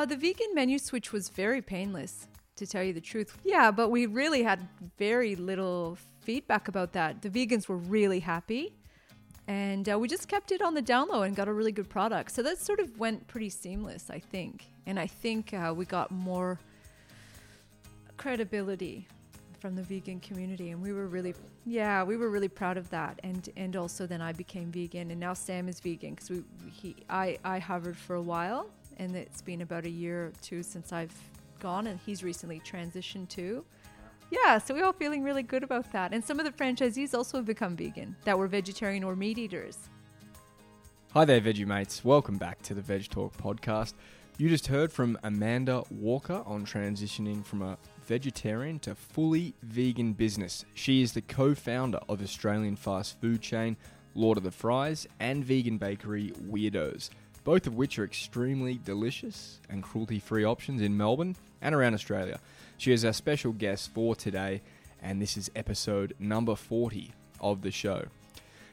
Uh, the vegan menu switch was very painless, to tell you the truth. Yeah, but we really had very little feedback about that. The vegans were really happy. And uh, we just kept it on the down low and got a really good product. So that sort of went pretty seamless, I think. And I think uh, we got more credibility from the vegan community and we were really yeah we were really proud of that and and also then i became vegan and now sam is vegan because we he i i hovered for a while and it's been about a year or two since i've gone and he's recently transitioned too yeah so we're all feeling really good about that and some of the franchisees also have become vegan that were vegetarian or meat eaters Hi there, Veggie Mates. Welcome back to the VedgeTalk podcast. You just heard from Amanda Walker on transitioning from a vegetarian to fully vegan business. She is the co founder of Australian fast food chain Lord of the Fries and vegan bakery Weirdoughs, both of which are extremely delicious and cruelty free options in Melbourne and around Australia. She is our special guest for today, and this is episode number 40 of the show.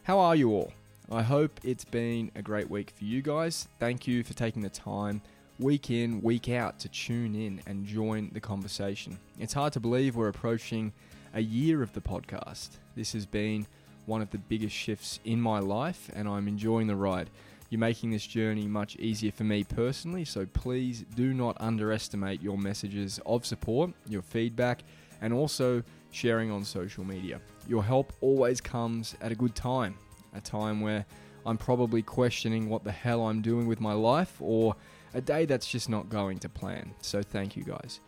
How are you all? I hope it's been a great week for you guys. Thank you for taking the time week in, week out to tune in and join the conversation. It's hard to believe we're approaching a year of the podcast. This has been one of the biggest shifts in my life, and I'm enjoying the ride. You're making this journey much easier for me personally, so please do not underestimate your messages of support, your feedback, and also sharing on social media. Your help always comes at a good time, a time where I'm probably questioning what the hell I'm doing with my life or a day that's just not going to plan. So thank you guys.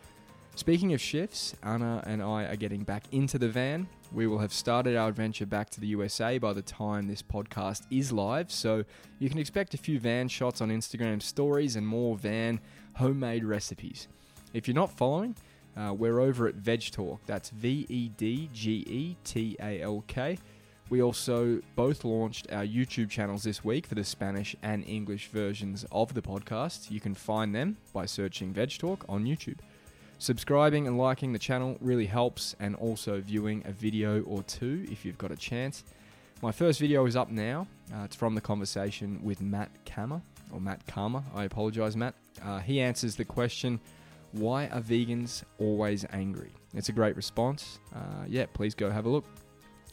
Speaking of shifts, Anna and I are getting back into the van. We will have started our adventure back to the USA by the time this podcast is live, so you can expect a few van shots on Instagram stories and more van homemade recipes. If you're not following, uh, we're over at VedgeTalk. That's V E D G E T A L K. We also both launched our YouTube channels this week for the Spanish and English versions of the podcast. You can find them by searching VedgeTalk on YouTube. Subscribing and liking the channel really helps, and also viewing a video or two if you've got a chance. My first video is up now. Uh, it's from the conversation with Matt Kama, or Matt Kama. I apologize, Matt. Uh, he answers the question Why are vegans always angry? It's a great response. Uh, yeah, please go have a look.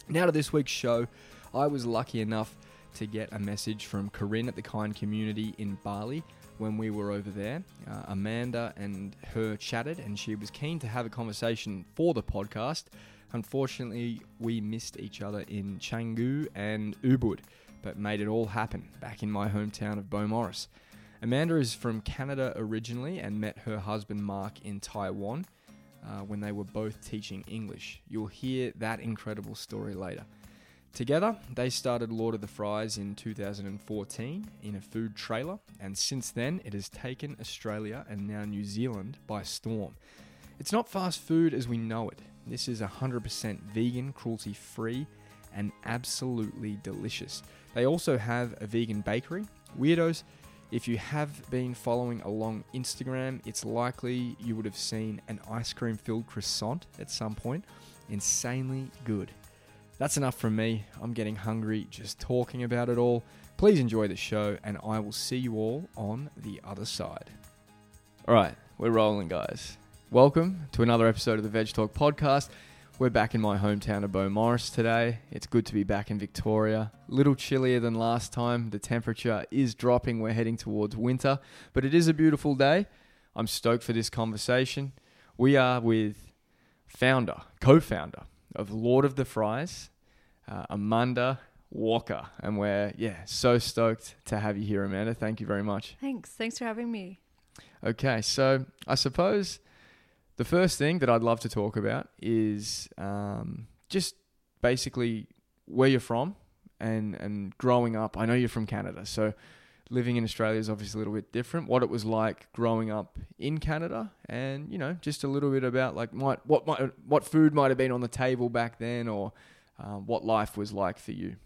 Now to this week's show. I was lucky enough to get a message from Corinne at the Kind Community in Bali when we were over there. Uh, Amanda and her chatted, and she was keen to have a conversation for the podcast. Unfortunately, we missed each other in Canggu and Ubud, but made it all happen back in my hometown of Beaumaris. Amanda is from Canada originally and met her husband Mark in Taiwan uh, when they were both teaching English. You'll hear that incredible story later. Together, they started Lord of the Fries in 2014 in a food trailer, and since then, it has taken Australia and now New Zealand by storm. It's not fast food as we know it. This is 100% vegan, cruelty free, and absolutely delicious. They also have a vegan bakery. Weirdoughs, if you have been following along Instagram, it's likely you would have seen an ice cream filled croissant at some point. Insanely good. That's enough from me. I'm getting hungry just talking about it all. Please enjoy the show, and I will see you all on the other side. All right, we're rolling, guys. Welcome to another episode of the VedgeTalk podcast. We're back in my hometown of Beaumaris today. It's good to be back in Victoria. Little chillier than last time. The temperature is dropping. We're heading towards winter, but it is a beautiful day. I'm stoked for this conversation. We are with founder, co-founder of Lord of the Fries, uh, Amanda Walker, and we're yeah so stoked to have you here, Amanda. Thank you very much. thanks thanks for having me Okay, so I suppose the first thing that I'd love to talk about is um, just basically where you're from and and growing up. I know you're from Canada, so living in Australia is obviously a little bit different. What it was like growing up in Canada, and you know, just a little bit about like might, what might, what food might have been on the table back then, or um, what life was like for you.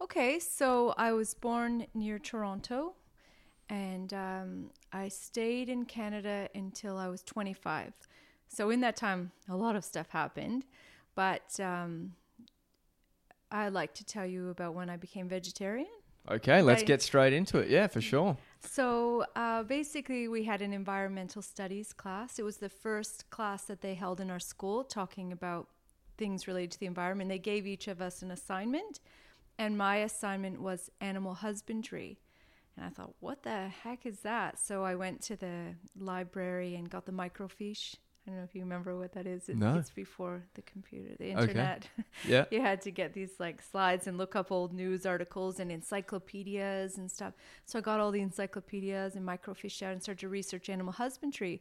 Okay, so I was born near Toronto and um, I stayed in Canada until I was 25. So, in that time, a lot of stuff happened, but um, I'd like to tell you about when I became vegetarian. Okay, let's Right. get straight into it. Yeah, for sure. So uh, basically, we had an environmental studies class. It was the first class that they held in our school talking about things related to the environment. They gave each of us an assignment, and my assignment was animal husbandry. And I thought, what the heck is that? So I went to the library and got the microfiche. I don't know if you remember what that is. It, No. It's before the computer, the Okay. internet. Yeah. you had to get these like slides and look up old news articles and encyclopedias and stuff. So I got all the encyclopedias and microfiche out and started to research animal husbandry.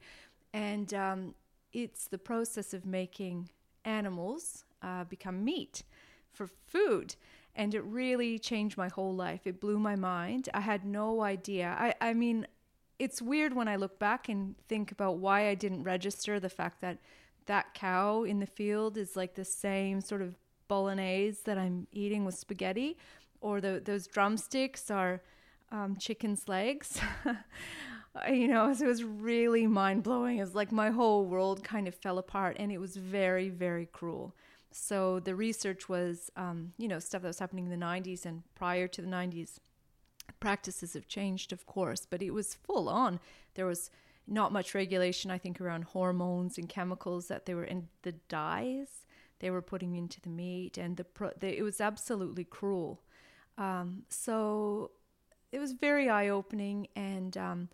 And um, it's the process of making animals uh, become meat for food. And it really changed my whole life. It blew my mind. I had no idea. I, I mean, it's weird when I look back and think about why I didn't register the fact that that cow in the field is like the same sort of bolognese that I'm eating with spaghetti, or the, those drumsticks are um, chicken's legs. you know, so it was really mind blowing. It was like my whole world kind of fell apart, and it was very, very cruel. So the research was, um, you know, stuff that was happening in the 90s and prior to the 90s practices have changed, of course, but it was full on. There was not much regulation, I think, around hormones and chemicals that they were in the dyes they were putting into the meat, and the, pro- the it was absolutely cruel. Um, so it was very eye opening, and um,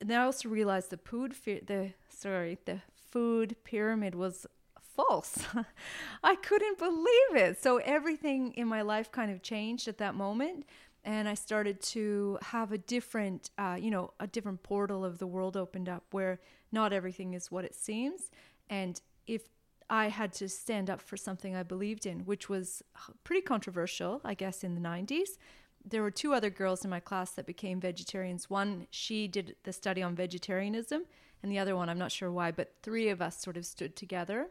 then I also realized the food fi- the sorry the food pyramid was false. I couldn't believe it. So everything in my life kind of changed at that moment and I started to have a different, uh, you know, a different portal of the world opened up where not everything is what it seems. And if I had to stand up for something I believed in, which was pretty controversial, I guess, in the 90s, there were two other girls in my class that became vegetarians. One, she did the study on vegetarianism, and the other one, I'm not sure why, but three of us sort of stood together.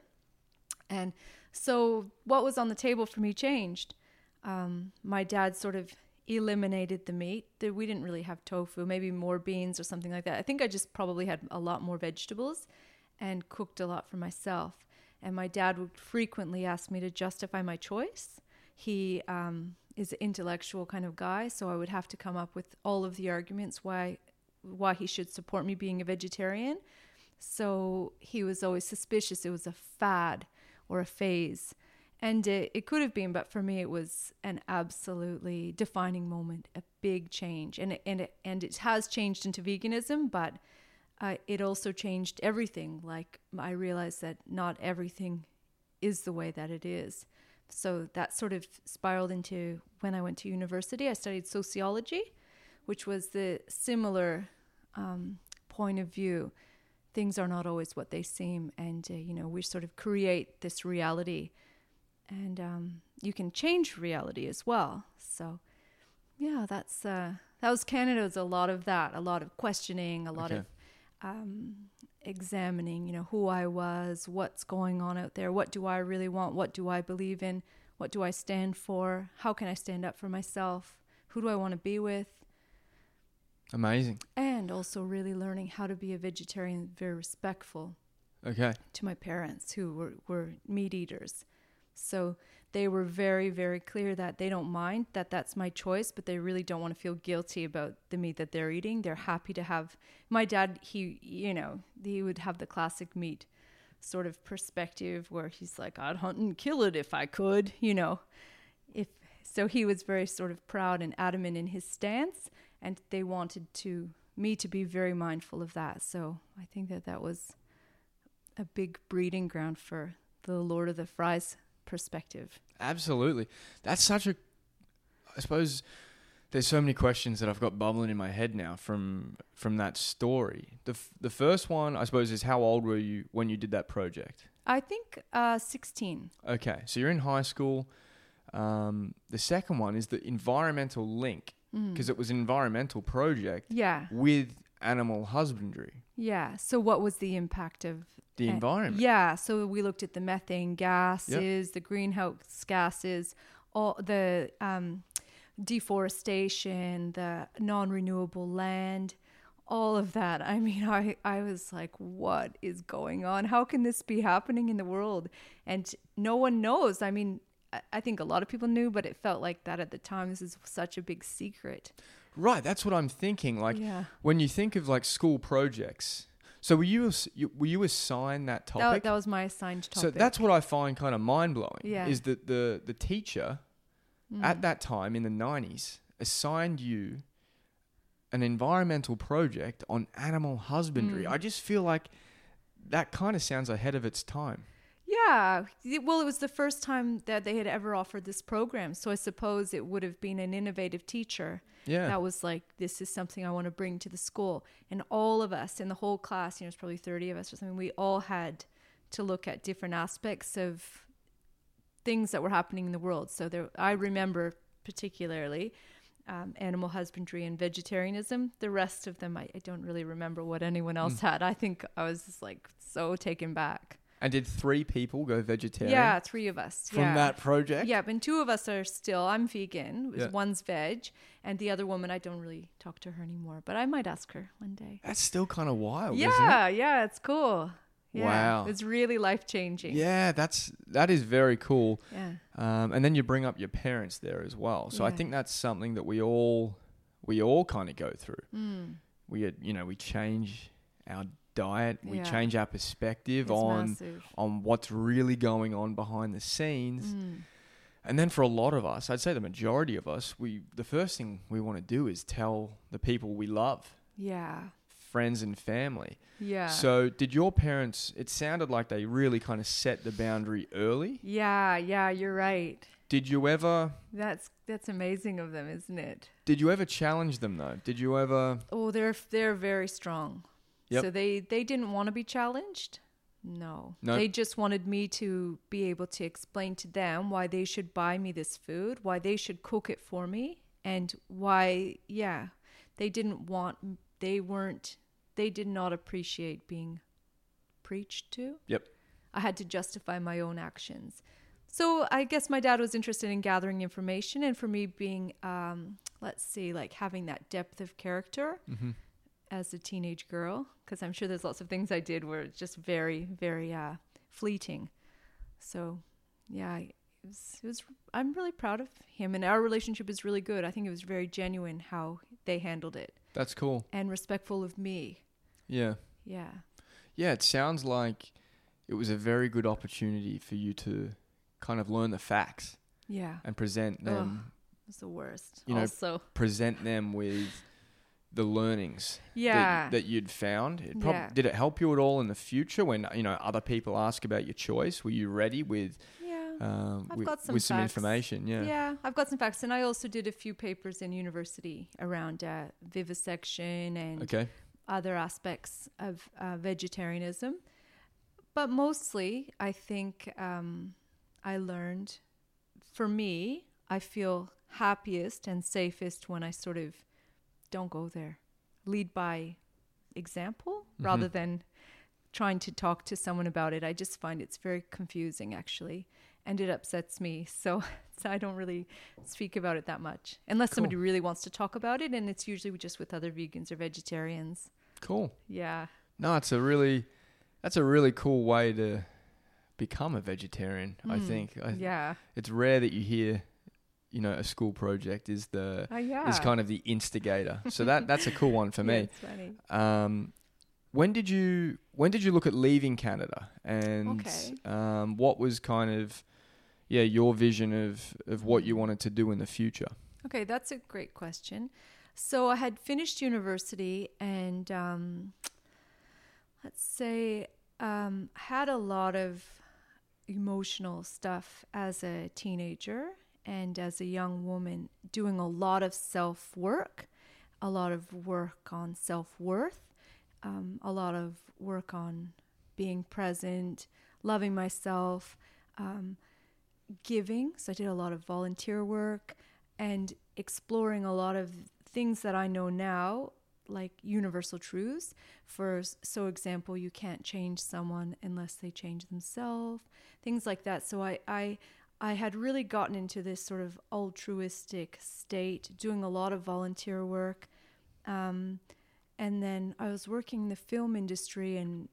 And so what was on the table for me changed. Um, my dad sort of eliminated the meat. We didn't really have tofu, maybe more beans or something like that. I think I just probably had a lot more vegetables and cooked a lot for myself. And my dad would frequently ask me to justify my choice. He um, is an intellectual kind of guy, so I would have to come up with all of the arguments why why he should support me being a vegetarian. So he was always suspicious it was a fad or a phase. And it, it could have been, but for me, it was an absolutely defining moment, a big change. And it, and it, and it has changed into veganism, but uh, it also changed everything. Like I realized that not everything is the way that it is. So that sort of spiraled into when I went to university. I studied sociology, which was the similar um, point of view. Things are not always what they seem, and uh, you know we sort of create this reality, and um, you can change reality as well. So, yeah, that's uh, that was Canada. Was a lot of that, a lot of questioning, a lot Okay. of um, examining. You know who I was, what's going on out there, what do I really want, what do I believe in, what do I stand for, how can I stand up for myself, who do I want to be with Amazing. and also really learning how to be a vegetarian very respectful Okay. to my parents who were, were meat eaters so they were very very clear that they don't mind that that's my choice but they really don't want to feel guilty about the meat that they're eating. They're happy to have my dad he you know he would have the classic meat sort of perspective where he's like i'd hunt and kill it if i could you know? If so he was very sort of proud and adamant in his stance and they wanted to me to be very mindful of that. So i think that that was a big breeding ground for the lord of the fries perspective Absolutely. That's such a. I suppose there's so many questions that I've got bubbling in my head now from from that story. The f- the first one, I suppose, is how old were you when you did that project? i think uh 16 Okay, so you're in high school. Um, the second one is the environmental link Mm. because it was an environmental project yeah with animal husbandry, yeah so what was the impact of the environment. Yeah, so we looked at the methane gases, the greenhouse gases, all the um, deforestation, the non-renewable land, all of that. I mean, I I was like, what is going on? How can this be happening in the world? And no one knows. I mean, I think a lot of people knew, but it felt like that at the time. This is such a big secret. Right, that's what I'm thinking. Like yeah. when you think of like school projects. So were you, you were you assigned that That, topic? that was my assigned topic. so that's what I find kind of mind blowing. Yeah. Is that the the teacher Mm. at that time in the 90s assigned you an environmental project on animal husbandry. Mm. I just feel like that kind of sounds ahead of its time. Yeah. Well, it was the first time that they had ever offered this program. So I suppose it would have been an innovative teacher Yeah. that was like, this is something I want to bring to the school. And all of us in the whole class, you know, it's probably 30 of us or something, we all had to look at different aspects of things that were happening in the world. So there, I remember particularly um, animal husbandry and vegetarianism. The rest of them, I, I don't really remember what anyone else Mm. had. I think I was just like so taken back. And did three people go vegetarian Yeah, three of us. from yeah. that project? Yeah, but two of us are still. I'm vegan. Yeah. One's veg, and the other woman I don't really talk to her anymore. But I might ask her one day. That's still kind of wild, isn't it? yeah, yeah, it's cool. Yeah, Wow. it's really life changing. Yeah, that's that is very cool. yeah, Um, and then you bring up your parents there as well. So I think that's something that we all we all kind of go through. mm, We you know we change our diet, we Yeah. change our perspective it's on massive. on what's really going on behind the scenes. Mm, And then for a lot of us, I'd say the majority of us, we the first thing we want to do is tell the people we love, yeah, friends and family. yeah. So did your parents? It sounded like they really kind of set the boundary early. yeah, yeah, you're right. Did you ever? That's that's amazing of them, isn't it? Did you ever challenge them though? Did you ever? Oh, they're they're very strong. Yep. So they they didn't want to be challenged. No. No. They just wanted me to be able to explain to them why they should buy me this food, why they should cook it for me, and why yeah, they didn't want they weren't they did not appreciate being preached to. Yep. I had to justify my own actions. So I guess my dad was interested in gathering information, and for me being, um, let's see, like having that depth of character Mm-hmm. As a teenage girl, because I'm sure there's lots of things I did were just very, very uh, fleeting. So, yeah, it was, it was. I'm really proud of him, and our relationship is really good. I think it was very genuine how they handled it, That's cool. and respectful of me. Yeah. Yeah, Yeah. It sounds like it was a very good opportunity for you to kind of learn the facts yeah, and present them. it was the worst. You know, also, present them with the learnings yeah, that, that you'd found. It prob- Yeah. Did it help you at all in the future when you know other people ask about your choice? Were you ready with yeah. um, I've with, got some with some information? Yeah. Yeah, I've got some facts, and I also did a few papers in university around uh, vivisection and Okay. other aspects of uh, vegetarianism. But mostly, I think um, I learned. For me, I feel happiest and safest when I sort of don't go there, lead by example rather Mhm. than trying to talk to someone about it. I just find it's very confusing, actually, and it upsets me. So, so I don't really speak about it that much unless Cool. somebody really wants to talk about it, and it's usually just with other vegans or vegetarians. Cool. Yeah. No, it's a really that's a really cool way to become a vegetarian. I Mm, think. I, yeah. It's rare that you hear, you know, a school project is the Uh, yeah. is kind of the instigator. So that that's a cool one for Yeah, me. it's funny. Um, when did you when did you look at leaving Canada and Okay. um, what was kind of yeah your vision of of what you wanted to do in the future? Okay, that's a great question. So I had finished university and um, let's say um, had a lot of emotional stuff as a teenager and as a young woman, doing a lot of self work, a lot of work on self worth, um, a lot of work on being present, loving myself, um, giving. So I did a lot of volunteer work and exploring a lot of things that I know now, like universal truths. For so example, you can't change someone unless they change themselves, things like that. So I, I I had really gotten into this sort of altruistic state, doing a lot of volunteer work. Um, and then I was working in the film industry, and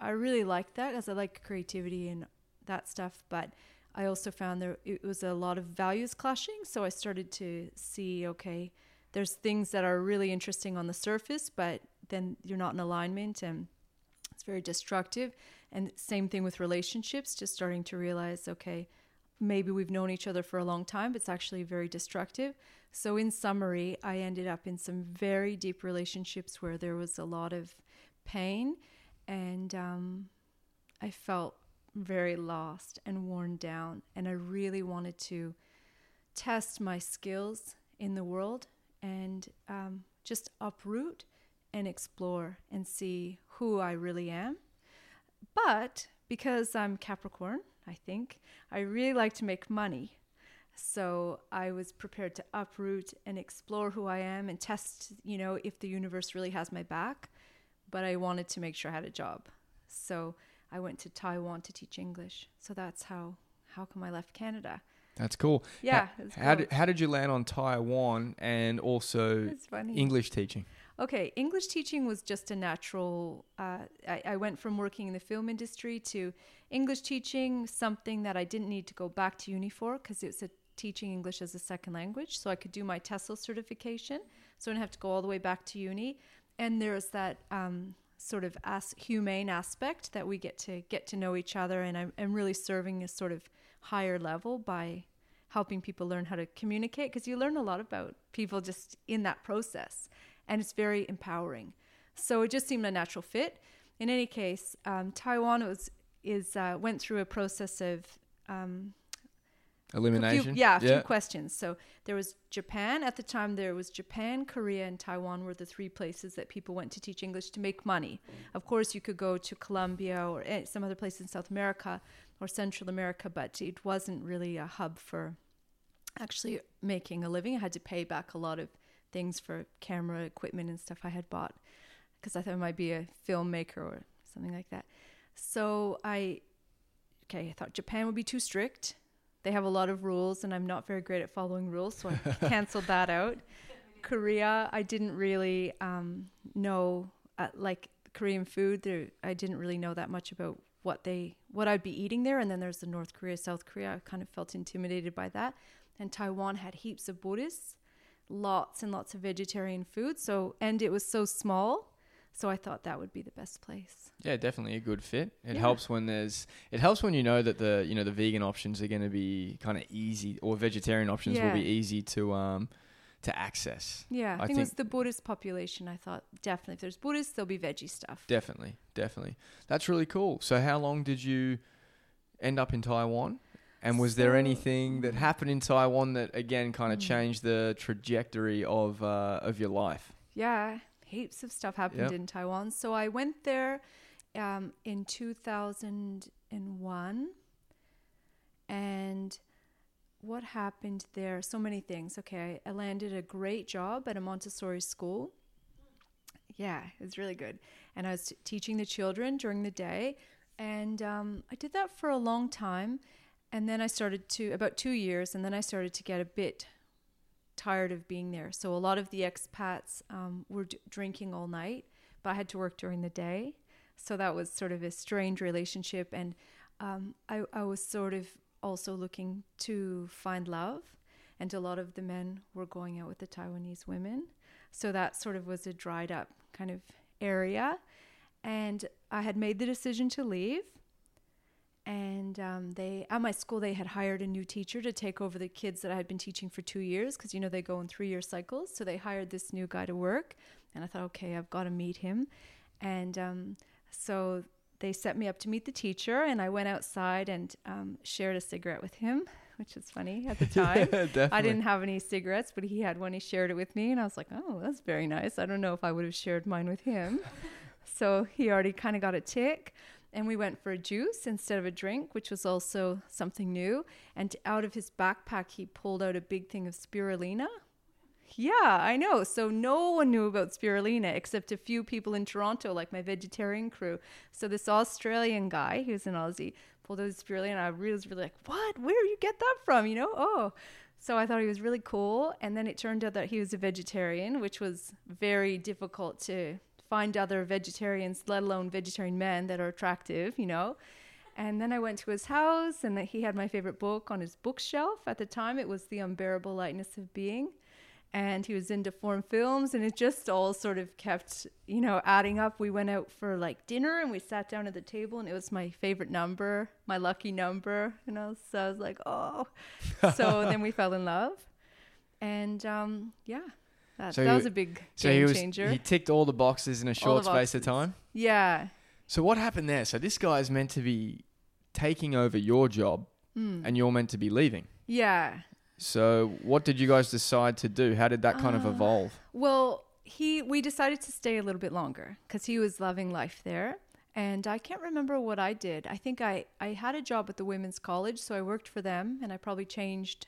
I really liked that because I like creativity and that stuff. But I also found there it was a lot of values clashing. So I started to see, okay, there's things that are really interesting on the surface, but then you're not in alignment and it's very destructive. And same thing with relationships, just starting to realize, okay, maybe we've known each other for a long time, but it's actually very destructive. So, in summary, I ended up in some very deep relationships where there was a lot of pain and um, I felt very lost and worn down. And I really wanted to test my skills in the world and um, just uproot and explore and see who I really am. But because I'm Capricorn, I think, I really like to make money. So I was prepared to uproot and explore who I am and test, you know, if the universe really has my back. But I wanted to make sure I had a job. So I went to Taiwan to teach English. So that's how how come I left Canada. That's cool. Yeah. How, it's how did how did you land on Taiwan and also English teaching? Okay, English teaching was just a natural. Uh, I, I went from working in the film industry to English teaching, something that I didn't need to go back to uni for because it's a teaching English as a second language. So I could do my TESOL certification. So I didn't have to go all the way back to uni. And there's that um, sort of as humane aspect that we get to get to know each other. And I'm, I'm really serving a sort of higher level by helping people learn how to communicate because you learn a lot about people just in that process and it's very empowering. So it just seemed a natural fit. In any case, um, Taiwan was is uh, went through a process of um, a few, Elimination. yeah, a few questions. So there was Japan at the time. There was Japan, Korea, and Taiwan were the three places that people went to teach English to make money. Of course, you could go to Colombia or eh, some other place in South America or Central America, but it wasn't really a hub for actually making a living. I had to pay back a lot of things for camera equipment and stuff I had bought because I thought I might be a filmmaker or something like that. So I, okay, I thought Japan would be too strict. They have a lot of rules, and I'm not very great at following rules, so I canceled that out. Korea, I didn't really um, know, uh, like Korean food. There, I didn't really know that much about what they, what I'd be eating there. And then there's the North Korea, South Korea. I kind of felt intimidated by that. And Taiwan had heaps of Buddhists, lots and lots of vegetarian food. So, and it was so small. So I thought that would be the best place. Yeah, definitely a good fit. It Yeah. helps when there's it helps when you know that the you know the vegan options are going to be kind of easy or vegetarian options will be easy to um to access. Yeah, I, think, it was the Buddhist population. I thought definitely if there's Buddhists, there'll be veggie stuff. Definitely, definitely. That's really cool. So how long did you end up in Taiwan? And was there anything that happened in Taiwan that again kind of Mm. changed the trajectory of uh, of your life? Yeah, heaps of stuff happened Yep. in Taiwan. So I went there um, in 2001. And what happened there? So many things. Okay, I landed a great job at a Montessori school. Yeah, it was really good. And I was t- teaching the children during the day. And um, I did that for a long time. And then I started to, about two years, and then I started to get a bit tired of being there. So a lot of the expats um, were d- drinking all night, but I had to work during the day. So that was sort of a strange relationship. And um, I, I was sort of also looking to find love. And a lot of the men were going out with the Taiwanese women. So that sort of was a dried up kind of area. And I had made the decision to leave. And um, they at my school they had hired a new teacher to take over the kids that I had been teaching for two years because you know they go in three year cycles. So they hired this new guy to work, and I thought, okay, I've got to meet him. And um, so they set me up to meet the teacher, and I went outside and um, shared a cigarette with him, which was funny at the time. definitely. I didn't have any cigarettes, but he had one. He shared it with me, and I was like, "Oh, that's very nice." I don't know if I would have shared mine with him. so he already kind of got a tick, and we went for a juice instead of a drink, which was also something new. And out of his backpack, he pulled out a big thing of spirulina. Yeah, I know. So no one knew about spirulina except a few people in Toronto, like my vegetarian crew. So this Australian guy, he was an Aussie, pulled out his spirulina. I was really like, "What? Where you get that from?" You know? Oh, so I thought he was really cool. And then it turned out that he was a vegetarian, which was very difficult to find other vegetarians, let alone vegetarian men that are attractive. You know? And then I went to his house, and that he had my favorite book on his bookshelf. At the time, it was The Unbearable Lightness of Being. and he was into foreign films and it just all sort of kept you know adding up we went out for like dinner and we sat down at the table and it was my favorite number my lucky number you know so i was like oh so then we fell in love and um yeah that, So that was a big So game he was changer he ticked all the boxes in a short space of time. yeah So what happened there? So this guy is meant to be taking over your job, Hmm. and you're meant to be leaving. yeah So what did you guys decide to do? How did that kind of Uh, evolve? Well, he we decided to stay a little bit longer because he was loving life there. And I can't remember what I did. I think I, I had a job at the women's college, so I worked for them and I probably changed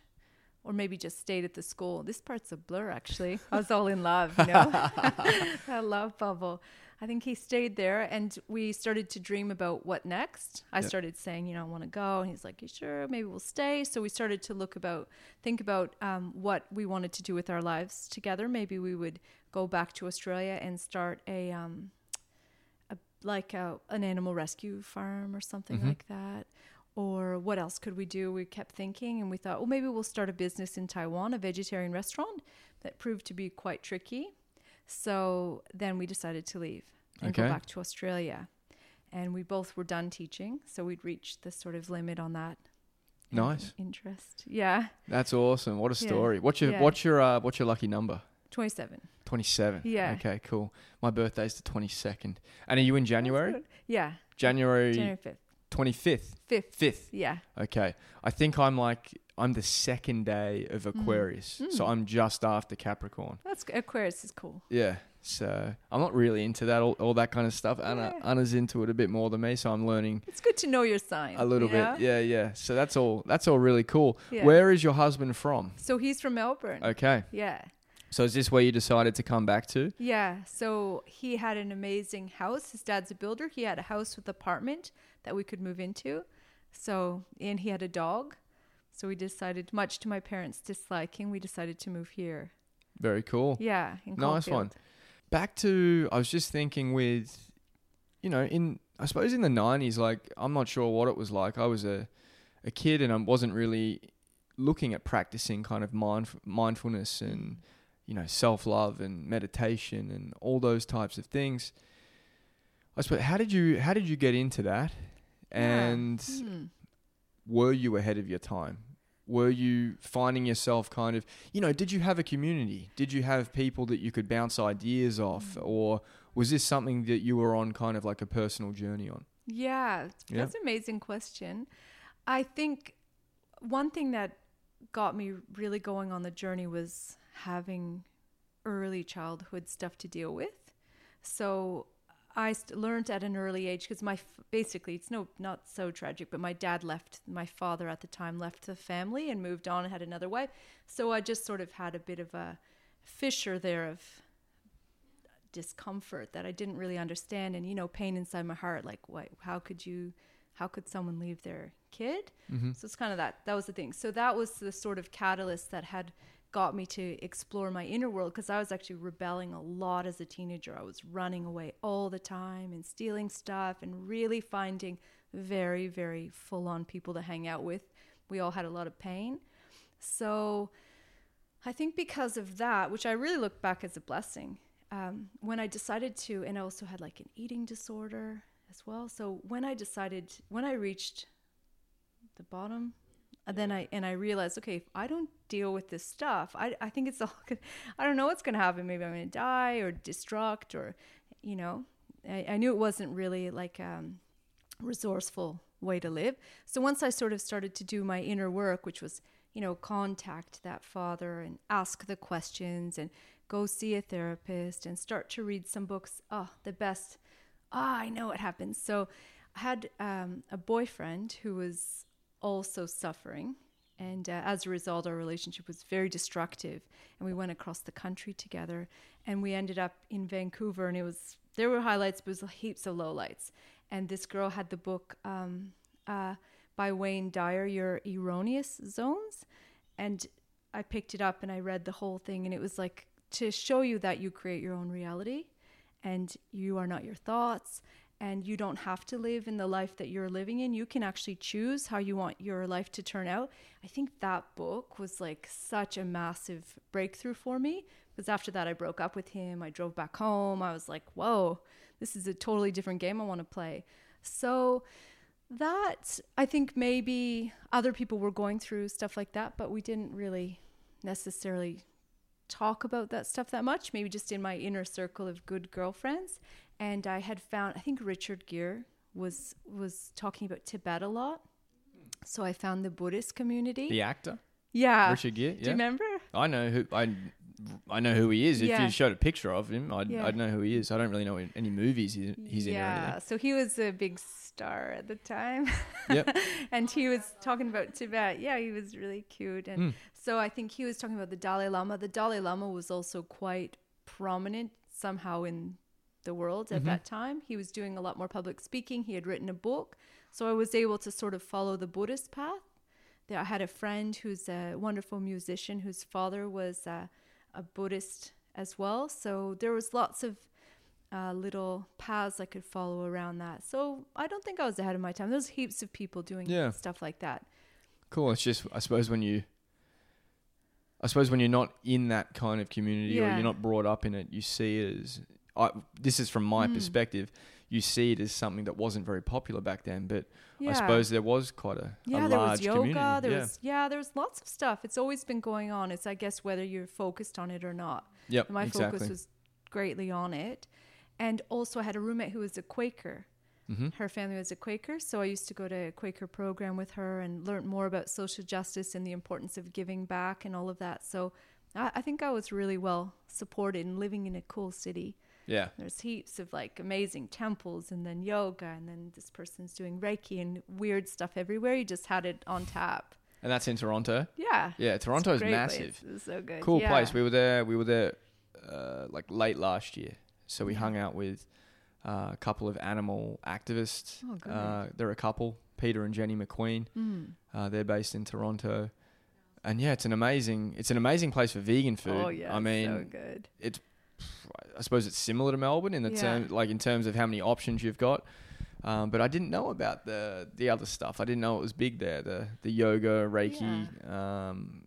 or maybe just stayed at the school. This part's a blur actually. I was all in love, you know. that love bubble. I think he stayed there and we started to dream about what next. I Yep. started saying, you know, I want to go. And he's like, you sure? Maybe we'll stay. So we started to look about, think about um, what we wanted to do with our lives together. Maybe we would go back to Australia and start a, um, a like a, an animal rescue farm or something Mhm. like that. Or what else could we do? We kept thinking and we thought, well, maybe we'll start a business in Taiwan, a vegetarian restaurant. That proved to be quite tricky. So then we decided to leave and go back to Australia. And we both were done teaching. So we'd reached the sort of limit on that. Nice. Interest. Yeah. That's awesome. What a Yeah. story. What's your Yeah. what's your uh, what's your lucky number? 27. Twenty seven. Yeah. Okay, cool. My birthday's the twenty second. And are you in January? Yeah. January January 5th. Twenty fifth. 5th. Fifth. Yeah. Okay. I think I'm like I'm the second day of Aquarius. So Mm. I'm just after Capricorn. That's Aquarius is cool. Yeah. So I'm not really into that all, all that kind of stuff. Anna Yeah. Anna's into it a bit more than me, so I'm learning It's good to know your sign. a little bit. Yeah, yeah. So that's all that's all really cool. Yeah. Where is your husband from? So he's from Melbourne. Okay. Yeah. So is this where you decided to come back to? Yeah. So he had an amazing house. His dad's a builder. He had a house with apartment that we could move into. So, and he had a dog. So we decided, much to my parents' disliking, we decided to move here. Very cool. Yeah. Nice Caulfield. one. Back to I was just thinking with you know, in I suppose in the nineties, like I'm not sure what it was like. I was a a kid and I wasn't really looking at practicing kind of mind, mindfulness and you know self love and meditation and all those types of things. I suppose how did you how did you get into that? Yeah. And Hmm. were you ahead of your time? Were you finding yourself kind of, you know, did you have a community? Did you have people that you could bounce ideas off? Mm. Or was this something that you were on kind of like a personal journey on? Yeah, Yeah. that's an amazing question. I think one thing that got me really going on the journey was having early childhood stuff to deal with. So I learned at an early age because my basically it's no not so tragic, but my dad left. My father at the time left the family and moved on and had another wife. So I just sort of had a bit of a fissure there of discomfort that I didn't really understand and you know pain inside my heart like what how could you how could someone leave their kid Mm-hmm. so it's kind of that that was the thing so that was the sort of catalyst that had got me to explore my inner world because I was actually rebelling a lot as a teenager. I was running away all the time and stealing stuff and really finding very very full on people to hang out with. We all had a lot of pain. So I think because of that, which I really look back as a blessing, um, when I decided to, and I also had like an eating disorder as well. So when I decided, when I reached the bottom, and then I and I realized, okay, if I don't deal with this stuff, I I think it's all. Gonna, I don't know what's gonna happen. Maybe I'm gonna die or destruct or, you know, I, I knew it wasn't really like um, resourceful way to live. So once I sort of started to do my inner work, which was, you know, contact that father and ask the questions and go see a therapist and start to read some books. Oh, the best. Ah, I know what happens. So I had um, a boyfriend who was also suffering. And uh, as a result, our relationship was very destructive. And we went across the country together. And we ended up in Vancouver. And it was, there were highlights, but it was heaps of lowlights. And this girl had the book um, uh, by Wayne Dyer, Your Erroneous Zones. And I picked it up and I read the whole thing. And it was like to show you that you create your own reality and you are not your thoughts and you don't have to live in the life that you're living in. You can actually choose how you want your life to turn out. I think that book was like such a massive breakthrough for me because after that, I broke up with him. I drove back home. I was like, whoa, this is a totally different game I want to play. So, that I think maybe other people were going through stuff like that, but we didn't really necessarily talk about that stuff that much, maybe just in my inner circle of good girlfriends. And I had found I think Richard Gere was was talking about Tibet a lot. So I found the Buddhist community. The actor, yeah. Richard Gere. Do you remember? I know who I. I know who he is. If Yeah. you showed a picture of him, I'd, Yeah. I'd know who he is. I don't really know any movies he's, he's in yeah, so he was a big star at the time. Yep. and he was talking about Tibet. Yeah, he was really cute. And Hmm. so I think he was talking about the Dalai Lama. The Dalai Lama was also quite prominent somehow in the world at Mhm. that time. He was doing a lot more public speaking. He had written a book. So I was able to sort of follow the Buddhist path. There, I had a friend who's a wonderful musician whose father was uh, a Buddhist as well. So there was lots of uh, little paths I could follow around that. So I don't think I was ahead of my time. There's heaps of people doing Yeah. stuff like that. Cool. It's just, I suppose, when you, I suppose, when you're not in that kind of community or you're not brought up in it, you see it as. I, this is from my Mm. perspective. You see it as something that wasn't very popular back then, but Yeah. I suppose there was quite a, yeah, a there was yoga. community. There yeah. was yeah, there was lots of stuff. It's always been going on. It's I guess whether you're focused on it or not. Yep. My exactly. focus was greatly on it, and also I had a roommate who was a Quaker. hmm Her family was a Quaker, so I used to go to a Quaker program with her and learn more about social justice and the importance of giving back and all of that. So I, I think I was really well supported and living in a cool city. Yeah. There's heaps of like amazing temples and then yoga and then this person's doing Reiki and weird stuff everywhere. You just had it on tap. And that's in Toronto. Yeah. Yeah, It's a Toronto's massive. place. It's so good. Cool Yeah. place. We were there. We were there uh, like late last year, so we hung out with uh, a couple of animal activists. Oh, uh, they're a couple, Peter and Jenny McQueen. Mm. Uh, they're based in Toronto, and yeah, it's an amazing. It's an amazing place for vegan food. Oh yeah. I mean, so good. it's. I suppose it's similar to Melbourne in the Yeah. term, like in terms of how many options you've got. Um, but I didn't know about the the other stuff. I didn't know it was big there. The the yoga, Reiki, um,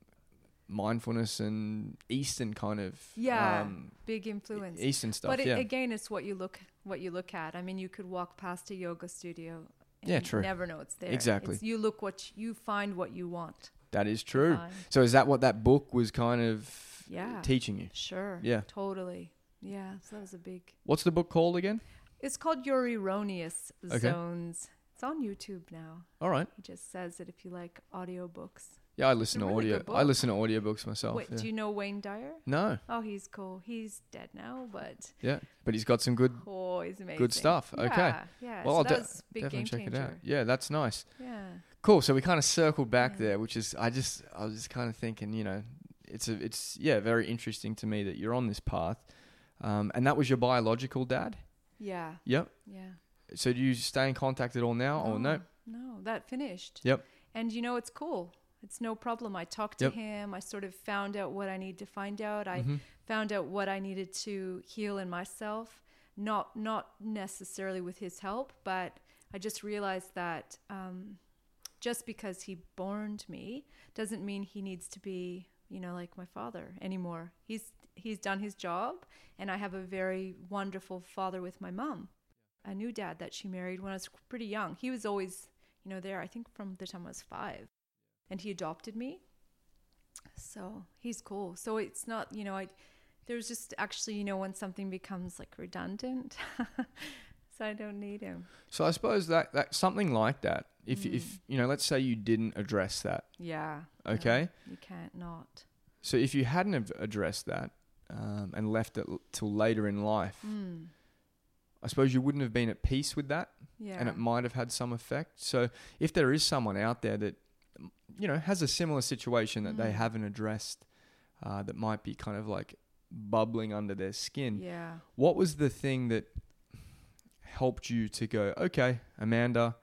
mindfulness, and Eastern kind of Yeah, um, Big influence. Eastern stuff. but it, yeah, again, it's what you look what you look at. I mean, you could walk past a yoga studio. And Yeah, true. Never know it's there. Exactly. It's, you look what you find what you want. that is true. So is that what that book was kind of Yeah. teaching you? Sure. Yeah. Totally. Yeah. So that was a big. What's the book called again? It's called Your Erroneous Okay. Zones. It's on YouTube now. All right. He just says it if you like audiobooks. Yeah, I listen to really audio. I listen to audiobooks myself. Wait, yeah. do you know Wayne Dyer? no, Oh, he's cool. He's dead now, but yeah, but he's got some good. oh, he's amazing. Good stuff. Okay. Yeah. yeah. Well, so I'll that de- was a big Definitely game check changer. it out. Yeah, that's nice. Yeah. Cool. So we kind of circled back Yeah. there, which is I just I was just kind of thinking, you know, it's a it's yeah very interesting to me that you're on this path, um, and that was your biological dad. Yeah. Yep. Yeah. So do you stay in contact at all now? or no? No, that finished. Yep. And you know, it's cool. It's no problem. I talked to Yep. him. I sort of found out what I need to find out. I Mhm. found out what I needed to heal in myself. Not not necessarily with his help, but I just realized that um, just because he borned me doesn't mean he needs to be, you know, like my father anymore. He's he's done his job, and I have a very wonderful father with my mom, a new dad that she married when I was pretty young. He was always, you know, there. I think from the time I was five, and he adopted me. So he's cool. So it's not, you know, I there's just actually, you know, when something becomes like redundant, so I don't need him. So I suppose that that something like that. If Mm. if you know, let's say you didn't address that. Yeah. no, Okay. you can't not. So if you hadn't have addressed that um, and left it l- till later in life, Mm. I suppose you wouldn't have been at peace with that. Yeah. and it might have had some effect. So if there is someone out there that you know has a similar situation that they Mm. haven't addressed, uh, that might be kind of like bubbling under their skin, yeah. what was the thing that helped you to go, okay, Amanda,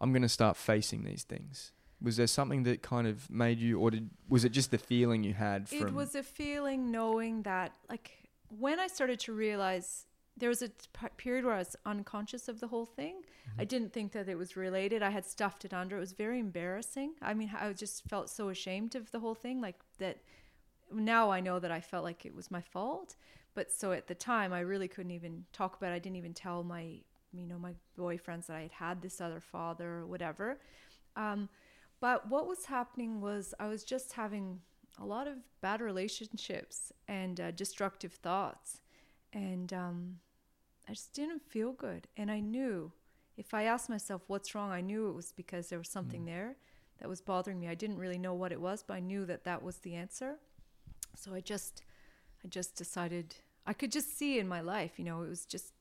I'm going to start facing these things? Was there something that kind of made you, or did, was it just the feeling you had from? It was a feeling knowing that, like, when I started to realize there was a period where I was unconscious of the whole thing. Mm-hmm. I didn't think that it was related. I had stuffed it under. It was very embarrassing. I mean, I just felt so ashamed of the whole thing. Like that. Now I know that I felt like it was my fault. But so at the time, I really couldn't even talk about. it. I didn't even tell my, you know, my boyfriends that I had had this other father or whatever. Um, but what was happening was I was just having a lot of bad relationships and uh, destructive thoughts. And um, I just didn't feel good. And I knew if I asked myself what's wrong, I knew it was because there was something there that was bothering me. I didn't really know what it was, but I knew that that was the answer. So I just, I just decided I could just see in my life, you know, it was just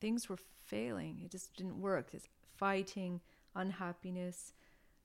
things were failing. It just didn't work. This fighting, unhappiness,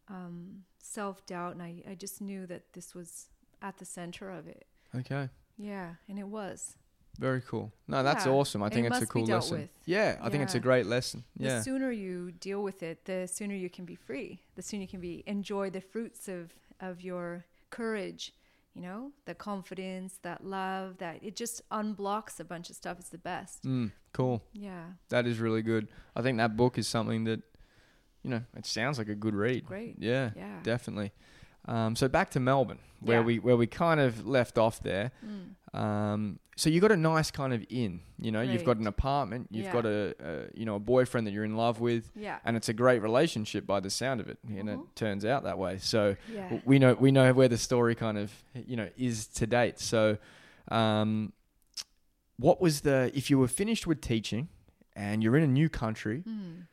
um, self doubt, and I, I just knew that this was at the center of it. Okay. Yeah, and it was. Very cool. No, that's Yeah, awesome. I think it's a cool lesson. with. Yeah, I think it's a great lesson. Yeah. The sooner you deal with it, the sooner you can be free. The sooner you can be enjoy the fruits of of your courage. You know, the confidence, that love, that it just unblocks a bunch of stuff. It's the best. Mm, cool. Yeah, That is really good. I think that book is something that, you know, it sounds like a good read. great. Yeah, Yeah. definitely. Um, so back to Melbourne, where Yeah. we where we kind of left off there. Mm. Um, so you got a nice kind of in. You know, you've got an apartment. You've Yeah. got a, a you know a boyfriend that you're in love with, Yeah. and it's a great relationship by the sound of it. And Mhm. it turns out that way. So Yeah. we know we know where the story kind of you know is to date. So, um, what was the if you were finished with teaching and you're in a new country? Mm.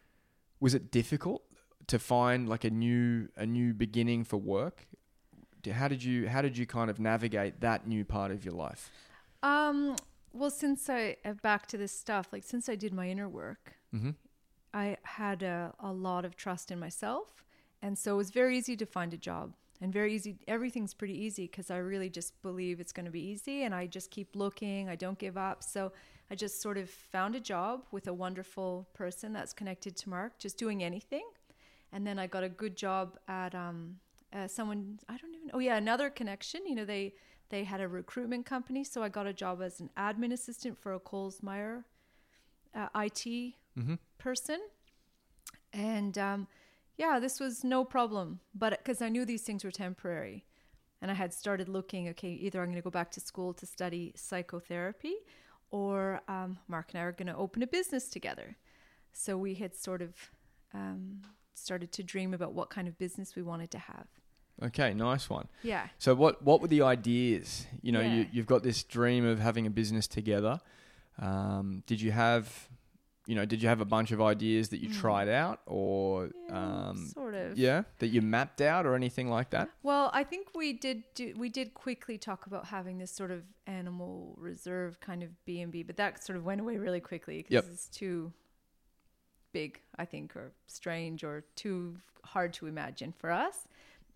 Was it difficult to find like a new a new beginning for work? How did you how did you kind of navigate that new part of your life? Um. Well, since I uh, back to this stuff, like since I did my inner work, Mm-hmm. I had a, a lot of trust in myself. And so it was very easy to find a job and very easy. Everything's pretty easy because I really just believe it's going to be easy and I just keep looking. I don't give up. So I just sort of found a job with a wonderful person that's connected to Mark, just doing anything. And then I got a good job at um, uh, someone, I don't even, oh yeah, another connection. You know, they, they had a recruitment company. So I got a job as an admin assistant for a Coles Myer uh, IT Mm-hmm. person. And um, yeah, this was no problem. But because I knew these things were temporary. And I had started looking, okay, either I'm going to go back to school to study psychotherapy or um, Mark and I are going to open a business together. So we had sort of um, started to dream about what kind of business we wanted to have. Okay, nice one. Yeah. So what what were the ideas? You know, you Yeah. you've got this dream of having a business together. Um, did you have, you know, did you have a bunch of ideas that you Mm. tried out, or Yeah, um, sort of. yeah, that you mapped out, or anything like that? Well, I think we did do, we did quickly talk about having this sort of animal reserve kind of B and B, but that sort of went away really quickly because Yep. it's too big, I think, or strange or too hard to imagine for us.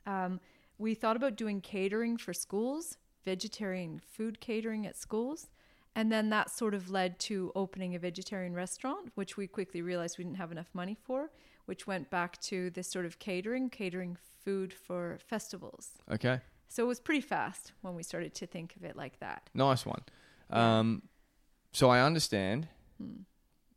Um, we thought about doing catering for schools, vegetarian food catering at schools. And then that sort of led to opening a vegetarian restaurant, which we quickly realized we didn't have enough money for, which went back to this sort of catering, catering food for festivals. Okay, So it was pretty fast when we started to think of it like that. nice one. Um, so I understand. Hmm.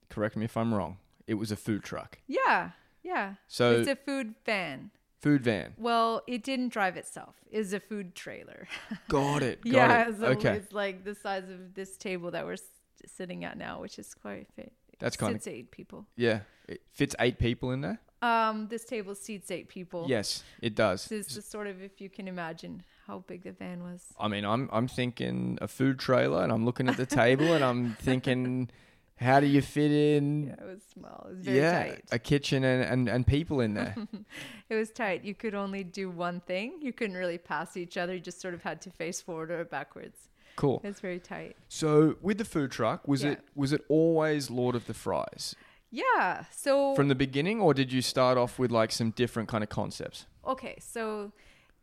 Correct me if I'm wrong. It was a food truck. Yeah, yeah. So it's a food van. Food van. Well, it didn't drive itself. It's a food trailer. Got it. Got yeah, it. so okay, it's like the size of this table that we're s- sitting at now, which is quite fit. that's kind of eight people. yeah. It fits eight people in there. Um, this table seats eight people. Yes, it does. This is just sort of if you can imagine how big the van was. I mean, I'm I'm thinking a food trailer, and I'm looking at the table, and I'm thinking, how do you fit in? Yeah, it was small. It was very yeah, tight. a kitchen and, and, and people in there. It was tight. You could only do one thing. You couldn't really pass each other. You just sort of had to face forward or backwards. cool. It's very tight. So with the food truck, was Yeah. it was it always Lord of the Fries Yeah. So from the beginning, or did you start off with like some different kind of concepts? okay, so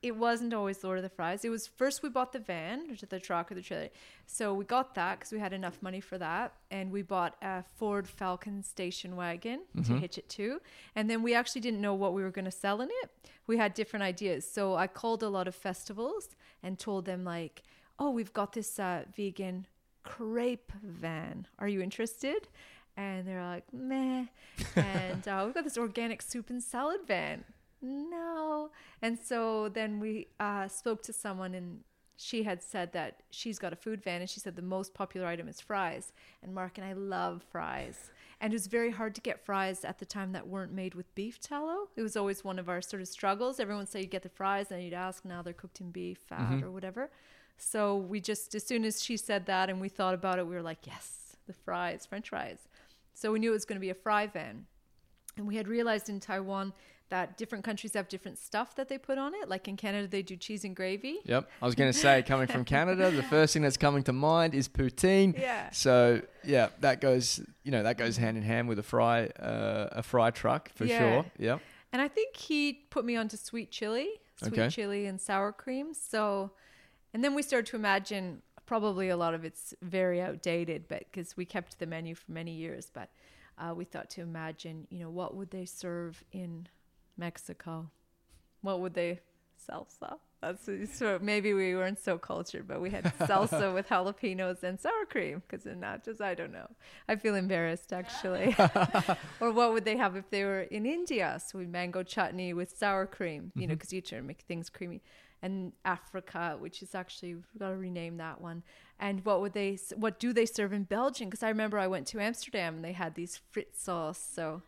it wasn't always Lord of the Fries. It was first we bought the van, or the truck or the trailer. So we got that because we had enough money for that, and we bought a Ford Falcon station wagon to Mhm. hitch it to. And then we actually didn't know what we were going to sell in it. We had different ideas. So I called a lot of festivals and told them like, "Oh, we've got this uh, vegan crepe van. Are you interested? And they're like, meh. and uh, we've got this organic soup and salad van. No. And so then we uh, spoke to someone, and she had said that she's got a food van, and she said the most popular item is fries. And Mark and I love fries. And it was very hard to get fries at the time that weren't made with beef tallow. It was always one of our sort of struggles. Everyone say you get the fries, and you'd ask, now they're cooked in beef fat or whatever. So we just, as soon as she said that and we thought about it, we were like, yes, the fries, French fries. So we knew it was going to be a fry van. And we had realized in Taiwan that different countries have different stuff that they put on it. Like in Canada, they do cheese and gravy. Yep. I was going to say, coming from Canada, the first thing that's coming to mind is poutine. Yeah. So yeah, that goes, you know, that goes hand in hand with a fry, uh, a fry truck for Yeah. sure. Yep. And I think he put me onto sweet chili, sweet Okay. chili and sour cream. So, and then we started to imagine probably a lot of it's very outdated, but because we kept the menu for many years, but uh, we thought to imagine, you know, what would they serve in Mexico? What would they salsa? That's so maybe we weren't so cultured, but we had salsa with jalapenos and sour cream because in nachos, I don't know. I feel embarrassed actually. or what would they have if they were in India? So we mango chutney with sour cream, you know, because you try to make things creamy. And Africa, which is actually we've got to rename that one. And what would they? What do they serve in Belgium? Because I remember I went to Amsterdam and they had these frit sauce. So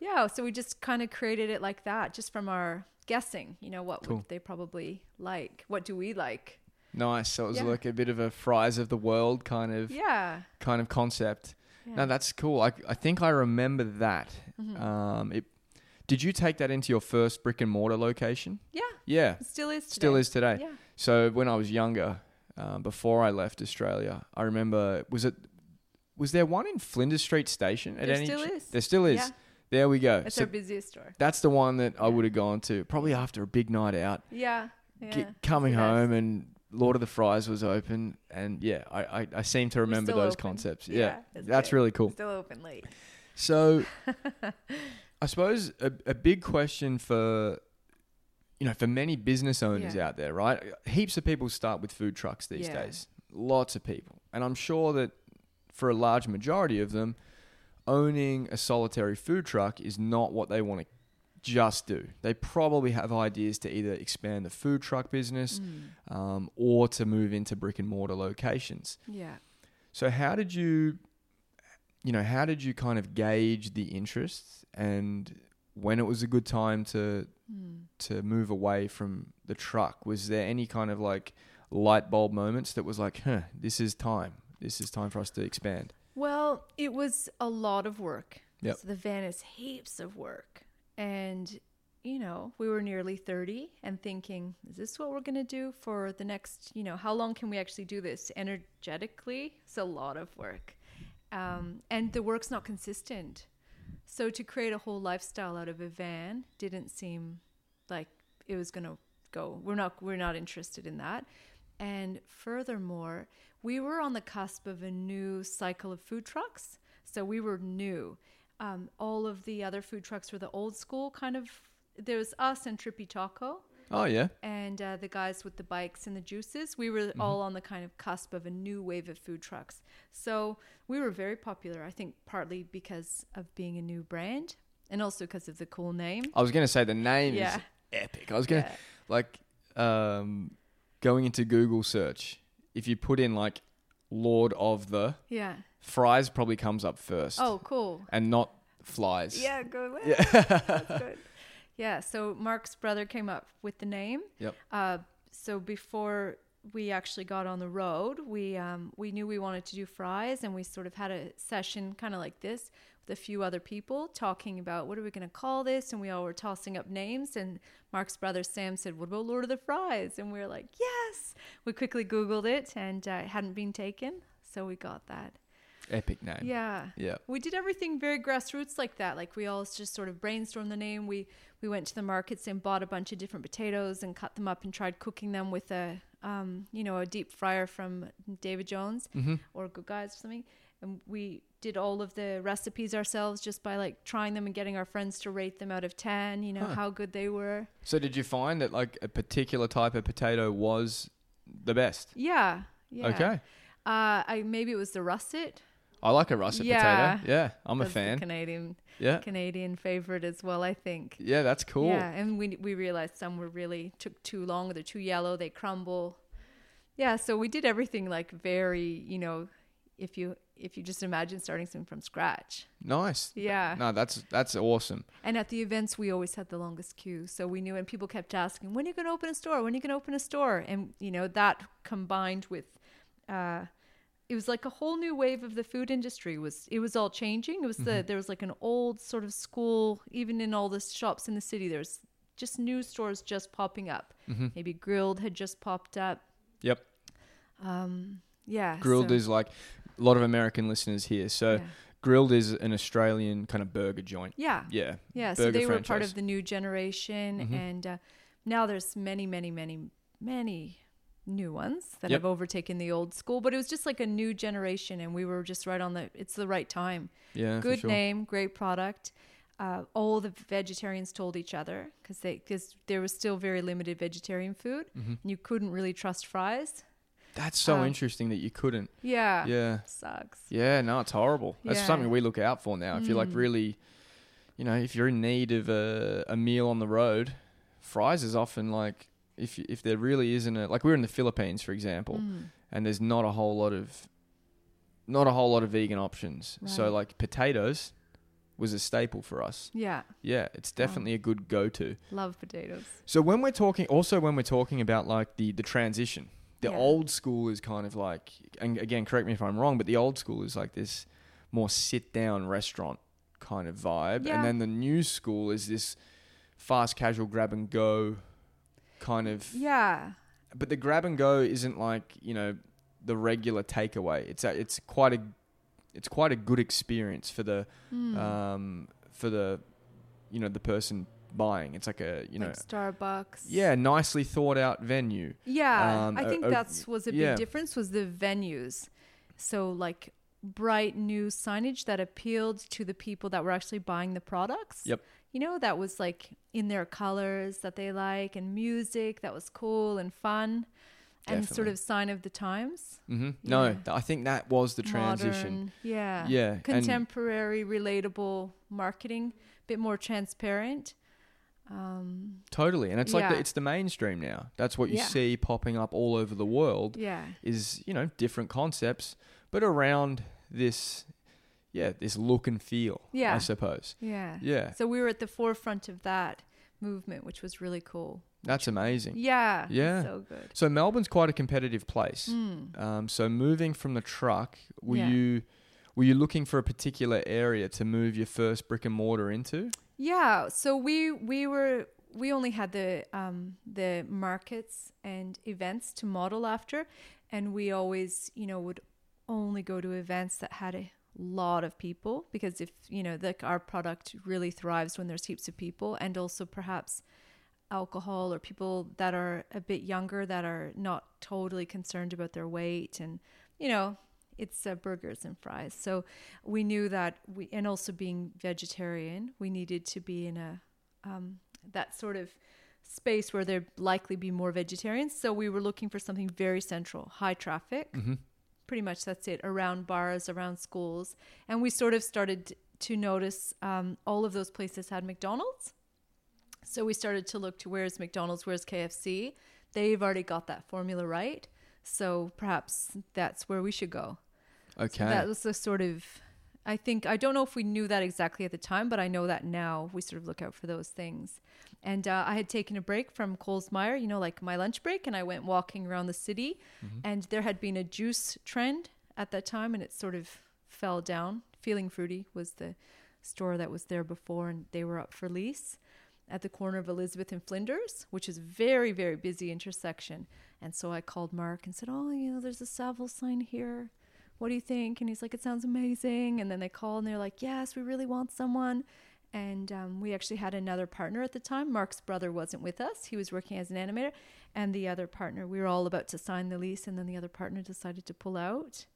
yeah, so we just kind of created it like that, just from our guessing. You know, what Cool. would they probably like? What do we like? Nice. So it was Yeah. like a bit of a fries of the world kind of Yeah. kind of concept. yeah. No, that's cool. I, I think I remember that. Mhm. Um, it, did you take that into your first brick and mortar location? yeah, Yeah, it still is. Today. still is today. Yeah. So when I was younger, um, before I left Australia, I remember was it was there one in Flinders Street Station at There any? still ch- is. There still is. Yeah. There we go. It's So our busiest store. that's the one that I would have gone to probably after a big night out. Yeah. Yeah. Coming home and Lord of the Fries was open, and yeah, I I, I seem to remember those open. concepts. Yeah, Yeah, it's that's really cool. Still open late. So, I suppose a, a big question for you know for many business owners Yeah. out there, right? Heaps of people start with food trucks these Yeah. days. Lots of people, and I'm sure that for a large majority of them, owning a solitary food truck is not what they want to just do. They probably have ideas to either expand the food truck business Mm. um, or to move into brick and mortar locations. Yeah. So how did you, you know, how did you kind of gauge the interest and when it was a good time to Mm. to move away from the truck? Was there any kind of like light bulb moments that was like, huh, this is time. This is time for us to expand. Well, it was a lot of work. Yep. So the van is heaps of work. And, you know, we were nearly 30 and thinking, is this what we're going to do for the next, you know, how long can we actually do this energetically? It's a lot of work. Um, and the work's not consistent. So to create a whole lifestyle out of a van didn't seem like it was going to go. We're not we're not interested in that. And furthermore, we were on the cusp of a new cycle of food trucks. So we were new. Um, all of the other food trucks were the old school kind of. There was us and Trippy Taco Oh yeah. and uh, the guys with the bikes and the juices. We were Mm-hmm. all on the kind of cusp of a new wave of food trucks. So we were very popular, I think, partly because of being a new brand and also because of the cool name. I was gonna say the name Yeah. is epic. I was gonna Yeah. like um, going into Google search. If you put in like Lord of the Yeah. fries, probably comes up first. Oh, cool. and not flies. Yeah, go Yeah. That's good. Yeah, so Mark's brother came up with the name. Yep. Uh, so before we actually got on the road, we um, we knew we wanted to do fries, and we sort of had a session kind of like this with a few other people talking about what are we going to call this, and we all were tossing up names. And Mark's brother Sam said, "What about Lord of the Fries?" And we were like, "Yes!" We quickly Googled it, and uh, it hadn't been taken, so we got that. Epic name. Yeah. Yeah. We did everything very grassroots like that. Like we all just sort of brainstormed the name. We we went to the markets and bought a bunch of different potatoes and cut them up and tried cooking them with a um, you know, a deep fryer from David Jones Mm-hmm. or Good Guys or something. And we did all of the recipes ourselves just by like trying them and getting our friends to rate them out of 10, you know, Huh. how good they were. So did you find that like a particular type of potato was the best? Yeah. Yeah. Okay. Uh, I maybe it was the russet. I like a russet Yeah. potato. Yeah, I'm a That's the fan. Canadian Yeah, Canadian favorite as well. I think. yeah, that's cool. Yeah, and we we realized some were really took too long. They're too yellow. They crumble. Yeah, so we did everything like very, you know, if you if you just imagine starting something from scratch. Nice. Yeah. No, that's that's awesome. And at the events, we always had the longest queue. So we knew, and people kept asking, when are you going to open a store? When are you going to open a store? And, you know, that combined with, uh, it was like a whole new wave of the food industry was it was all changing it was the there was like an old sort of school even in all the shops in the city there's just new stores just popping up Mm-hmm. maybe grill'd had just popped up Yep. um yeah Grill'd so- is like a lot of American listeners here. So yeah. grill'd is an Australian kind of burger joint. yeah Yeah. Yeah, so burger they were part of the new generation, Mhm. and uh, now there's many, many, many, many new ones that Yep. have overtaken the old school. But it was just like a new generation, and we were just right on the. It's the right time. Yeah. Good sure. name, great product. Uh, all the vegetarians told each other because they because there was still very limited vegetarian food. Mhm. And you couldn't really trust fries. That's so Um, interesting that you couldn't. Yeah, Yeah. sucks. Yeah, no, it's horrible. That's Yeah. something we look out for now. If you're like Mm. really, you know, if you're in need of a, a meal on the road, fries is often like if if there really isn't a like we're in the Philippines for example, Mm. and there's not a whole lot of not a whole lot of vegan options. So like potatoes was a staple for us. Yeah, Yeah, it's definitely a good go-to. love potatoes. So when we're talking, also when we're talking about like the the transition, the Yeah. old school is kind of like, and again, correct me if I'm wrong, but the old school is like this more sit down restaurant kind of vibe, Yeah. and then the new school is this fast casual grab and go kind of. Yeah, But the grab and go isn't like you know the regular takeaway. It's a, it's quite a it's quite a good experience for the Mm. um for the you know the person buying. It's like a you know like Starbucks. yeah, nicely thought out venue. Yeah, Um, I think a- that's was a big yeah. difference was the venues. So like bright new signage that appealed to the people that were actually buying the products. Yep. You know, that was like in their colors that they like and music that was cool and fun and sort of sign of the times. hmm No, Yeah. th- I think that was the transition. Modern, yeah. Yeah, and- Contemporary, relatable marketing, a bit more transparent. Um, Totally, and it's like the, it's the mainstream now. That's what you Yeah. see popping up all over the world. yeah. Is you know different concepts, but around this, yeah, this look and feel. Yeah. I suppose. Yeah. Yeah, So we were at the forefront of that movement, which was really cool. that's amazing. Yeah. Yeah. So good. So Melbourne's quite a competitive place. Mm. Um, so moving from the truck, were Yeah. you were you looking for a particular area to move your first brick and mortar into? Yeah. So we we were we only had the um the markets and events to model after, and we always you know would only go to events that had a lot of people because if you know like our product really thrives when there's heaps of people and also perhaps alcohol or people that are a bit younger that are not totally concerned about their weight and you know it's uh, burgers and fries. So we knew that we and also being vegetarian we needed to be in a um, that sort of space where there'd likely be more vegetarians. So we were looking for something very central high traffic. Mm-hmm. Pretty much that's it around bars around schools. And we sort of started to notice um, all of those places had mcdonald's. So we started to look to where's mcdonald's where's kfc they've already got that formula right. So perhaps that's where we should go. Okay. that was the sort of i think i don't know if we knew that exactly at the time but i know that now we sort of look out for those things. And uh, i had taken a break from coles myer you know like my lunch break and i went walking around the city. And there had been a juice trend at that time and it sort of fell down. Feeling fruity was the store that was there before and they were up for lease at the corner of elizabeth and flinders which is a very very busy intersection. And so i called mark and said oh you know there's a savile sign here what do you think? And he's like, it sounds amazing. And then they call and they're like, yes, we really want someone. And um, we actually had another partner at the time. Mark's brother wasn't with us. He was working as an animator. And the other partner, we were all about to sign the lease. And then the other partner decided to pull out.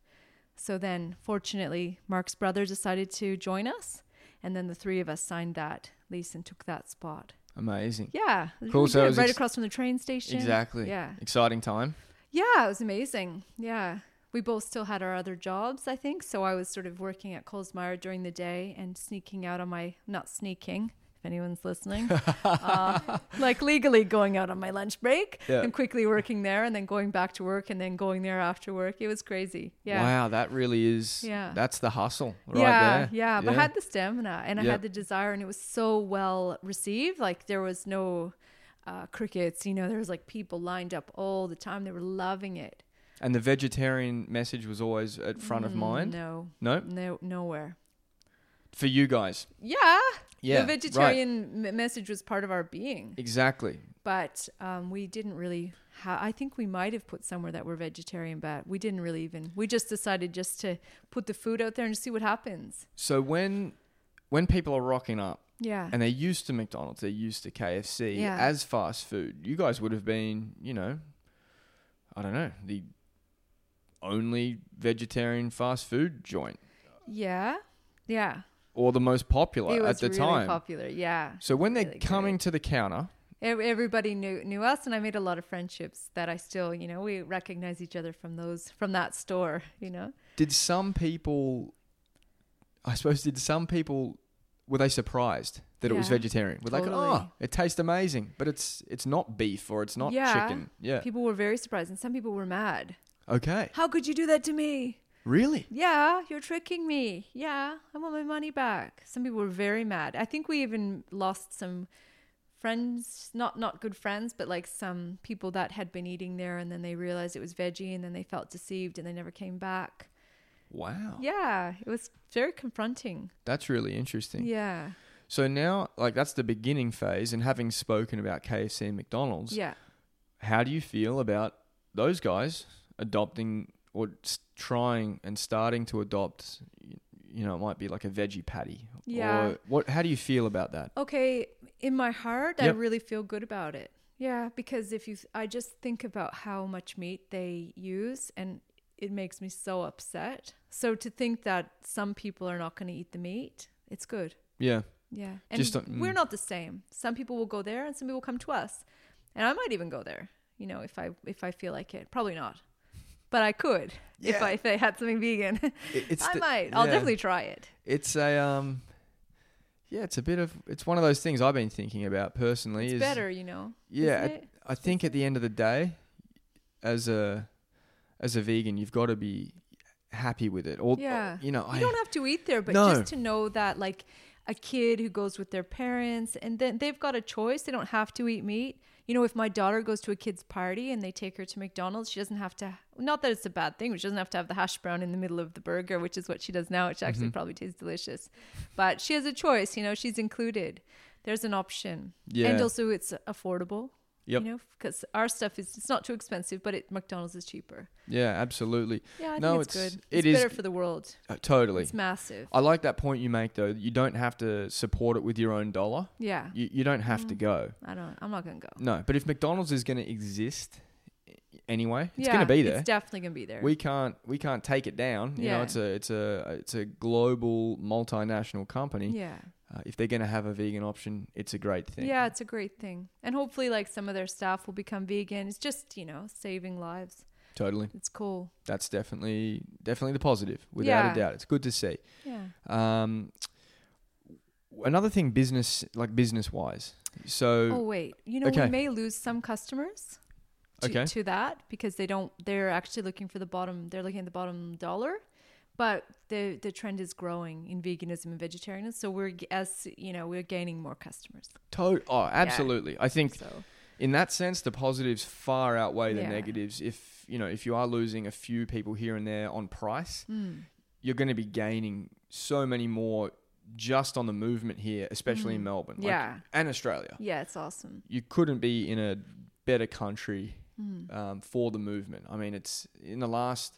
So then, fortunately, Mark's brother decided to join us. And then the three of us signed that lease and took that spot. Amazing. Yeah. Cool, so it good. was right ex- across from the train station. Exactly. Yeah. Exciting time. Yeah, it was amazing. Yeah. We both still had our other jobs, I think. So I was sort of working at Coles Myer during the day and sneaking out on my, not sneaking, if anyone's listening, uh, like legally going out on my lunch break Yeah. and quickly working there and then going back to work and then going there after work. It was crazy. Yeah. Wow, that really is. Yeah. That's the hustle right yeah, there. yeah, but I had the stamina and I had the desire, and it was so well received. Like there was no uh, crickets, you know. There was like people lined up all the time. They were loving it. And the vegetarian message was always at front of Mm, mind. No, No, no, nowhere. for you guys. Yeah, Yeah, the vegetarian m- message was part of our being, Exactly. but um, we didn't really. Ha- I think we might have put somewhere that we're vegetarian, but we didn't really even. We just decided just to put the food out there and see what happens. So when when people are rocking up Yeah. and they're used to McDonald's, they're used to KFC Yeah. as fast food, you guys would have been, you know, I don't know, the only vegetarian fast food joint yeah. Yeah. or the most popular it was at the really time. popular. Yeah. So when they're Really coming to the counter, Everybody knew knew us, and I made a lot of friendships that I still, you know, we recognize each other from those from that store. You know. did some people I suppose did some people were they surprised that it was vegetarian? Were they like, oh, it tastes amazing, but it's it's not beef or it's not Yeah. chicken. Yeah. People were very surprised, and some people were mad. Okay. How could you do that to me? Really? Yeah, you're tricking me. Yeah, I want my money back. Some people were very mad. I think we even lost some friends, not not good friends, but like some people that had been eating there and then they realized it was veggie and then they felt deceived and they never came back. Wow. Yeah, it was very confronting. That's really interesting. Yeah. So now, like, that's the beginning phase. And having spoken about KFC and McDonald's, Yeah. how do you feel about those guys adopting or trying and starting to adopt? You know, it might be like a veggie patty. Yeah. Or what? How do you feel about that? Okay, in my heart, I really feel good about it. Yeah, because if you, I just think about how much meat they use, and it makes me so upset. So to think that some people are not going to eat the meat, it's good. Yeah. Yeah, and Just we're mm. not the same. Some people will go there, and some people come to us, and I might even go there. You know, if I if I feel like it, probably not, but I could if I if I had something vegan. It- it's I the- might. I'll yeah. definitely try it. It's a um. Yeah, it's a bit of it's one of those things I've been thinking about personally. It's is, better, you know. Yeah, I-? I think at the end of the day, as a as a vegan, you've got to be happy with it. Or Yeah. you know, You I don't have to eat there, but No. just to know that like a kid who goes with their parents and then they've got a choice. They don't have to eat meat. You know, if my daughter goes to a kid's party and they take her to McDonald's, she doesn't have to not that it's a bad thing, but she doesn't have to have the hash brown in the middle of the burger, which is what she does now, which actually Mm-hmm. probably tastes delicious. But she has a choice, you know, she's included. There's an option. Yeah. And also it's affordable. Yep. You know, because our stuff is it's not too expensive, but it McDonald's is cheaper. yeah, absolutely, Yeah, I No, think it's, it's- good. it It's is- better for the world. Uh, totally. It's massive. I like that point you make though. You don't have to support it with your own dollar. Yeah. You you don't have Mm. to go. I don't. I'm not gonna go. No, but if McDonald's is going to exist anyway, it's yeah, going to be there. It's definitely gonna be there. we can't we can't take it down. You know, it's a it's a it's a global multinational company. yeah. Uh, if they're going to have a vegan option, it's a great thing. Yeah, it's a great thing, and hopefully, like some of their staff will become vegan. It's just you know saving lives. totally. It's cool. That's definitely definitely the positive, without Yeah. a doubt. It's good to see. Yeah. Um, another thing, business like business wise. So Oh wait, you know okay. we may lose some customers. To, Okay. to that because they don't they're actually looking for the bottom they're looking at the bottom dollar but the the trend is growing in veganism and vegetarianism so we're as you know we're gaining more customers to- oh, absolutely. I think so in that sense, the positives far outweigh the Yeah. negatives. If you know, if you are losing a few people here and there on price, mm, you're going to be gaining so many more just on the movement here, especially in Mm. Melbourne, like- yeah and Australia. yeah it's awesome You couldn't be in a better country Mm. um, for the movement. I mean, it's in the last,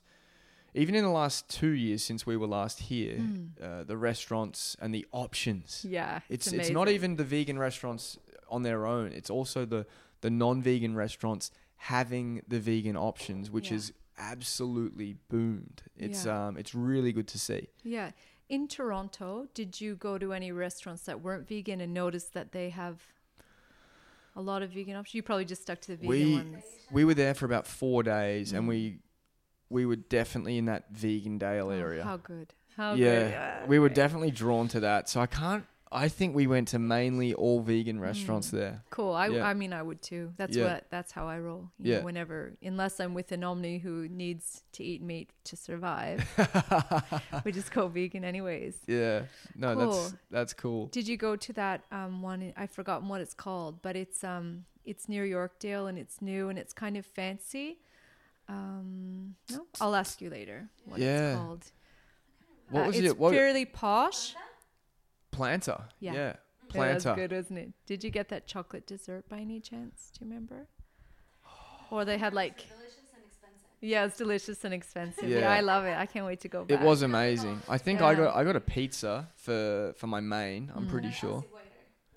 even in the last two years since we were last here, Mm. uh, the restaurants and the options. yeah It's it's, it's not even the vegan restaurants on their own. It's also the the non-vegan restaurants having the vegan options, which Yeah. is absolutely boomed. It's Yeah. um it's really good to see. Yeah. In Toronto, did you go to any restaurants that weren't vegan and notice that they have a lot of vegan options? You probably just stuck to the vegan We- ones. We were there for about four days, and Mm. we we were definitely in that vegan Dale Oh, area. how good. How yeah, good. Yeah, we were definitely drawn to that. So I can't. I think we went to mainly all vegan restaurants there. Cool. I, Yeah. I mean, I would too. That's Yeah. what. That's how I roll. You Yeah. Know, whenever, unless I'm with an omni who needs to eat meat to survive, we just go vegan anyways. Yeah, no, that's Cool. that's cool. Did you go to that um, one? I've forgotten what it's called, but it's um it's near Yorkdale and it's new and it's kind of fancy. Um, no, I'll ask you later what Yeah. it's called. What Uh, was it's it? What fairly posh. Planta? Yeah. yeah, Yeah, Planta. that's good, isn't it? Did you get that chocolate dessert by any chance? Do you remember? Or they had like. Yeah, it's delicious and expensive. Yeah. Yeah. I love it. I can't wait to go back. It was amazing. I think I got I got a pizza for for my main. I'm pretty sure.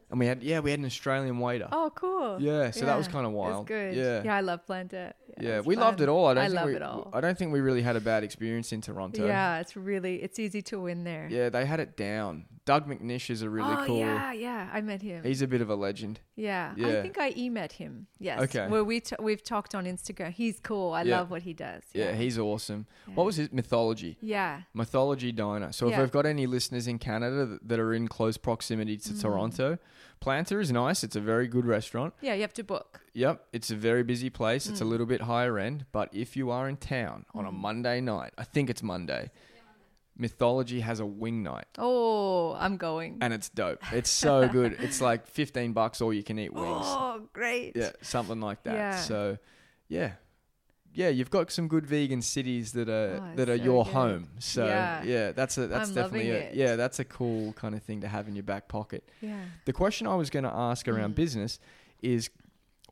And we had yeah we had an Australian waiter. Oh, cool. Yeah, so that was kind of it's wild. good. Yeah. Yeah, I love Planta. Yeah, we loved it all. I don't I think love we, it all. I don't think we really had a bad experience in Toronto. Yeah, it's really it's easy to win there. Yeah, they had it down. Doug McNish is a really oh, cool. yeah, yeah. I met him. He's a bit of a legend. yeah. Yeah. I think I e met him. Yes. Okay. Well, we t- we've talked on Instagram. He's cool. I Yeah. love what he does. Yeah, he's awesome. Yeah. What was his mythology? Yeah. Mythology Diner. So if Yeah. we've got any listeners in Canada that, that are in close proximity to Mm. Toronto, Planta is nice. It's a very good restaurant. Yeah. You have to book. Yep, it's a very busy place. It's a Mm. little bit higher end, but if you are in town on a Monday night, I think it's Monday, Mythology has a wing night. Oh, I'm going. And it's dope. It's so good. It's like 15 bucks all you can eat wings. Oh, great. Yeah, something like that. Yeah. So, yeah. Yeah, you've got some good vegan cities that are Oh, that are so your good. home. So, Yeah. yeah, that's a that's I'm definitely a, it. yeah, that's a cool kind of thing to have in your back pocket. Yeah. The question I was going to ask around Mm. business is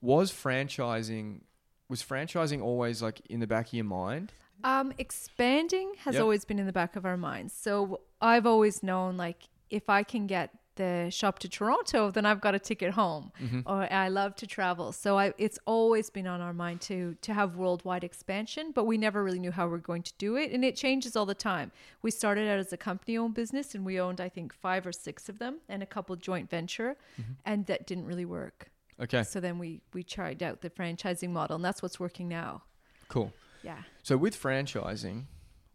was franchising was franchising always like in the back of your mind? Um, expanding has Yep. always been in the back of our minds. So I've always known like if I can get the shop to Toronto, then I've got a ticket home. Mm-hmm. Or I love to travel, so I, it's always been on our mind to to have worldwide expansion. But we never really knew how we're going to do it, and it changes all the time. We started out as a company-owned business, and we owned I think five or six of them, and a couple joint venture, Mm-hmm. and that didn't really work. Okay, So then we we tried out the franchising model, and that's what's working now. cool. Yeah. So with franchising,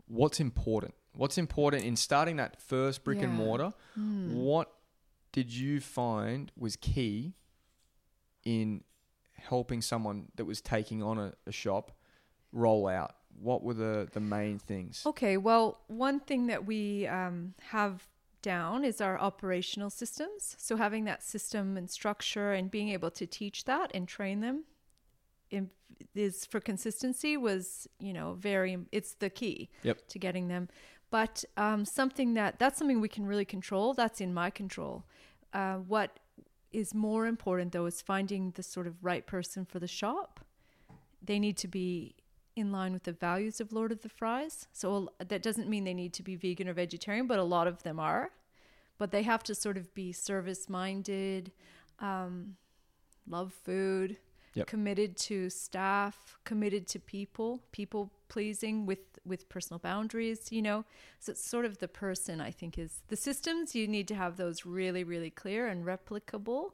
what's important? What's important in starting that first brick and mortar? Hmm. What did you find was key in helping someone that was taking on a, a shop roll out? What were the, the main things? Okay, well, one thing that we um, have down is our operational systems. So having that system and structure and being able to teach that and train them is for consistency was you know very it's the key Yep. to getting them. But um, something that that's something we can really control. That's in my control. Uh, what is more important though is finding the sort of right person for the shop. They need to be in line with the values of Lord of the Fries. So that doesn't mean they need to be vegan or vegetarian, but a lot of them are. But they have to sort of be service minded, um, love food, Yep. committed to staff, committed to people, people pleasing with with personal boundaries. You know, so it's sort of the person. I think is the systems. You need to have those really, really clear and replicable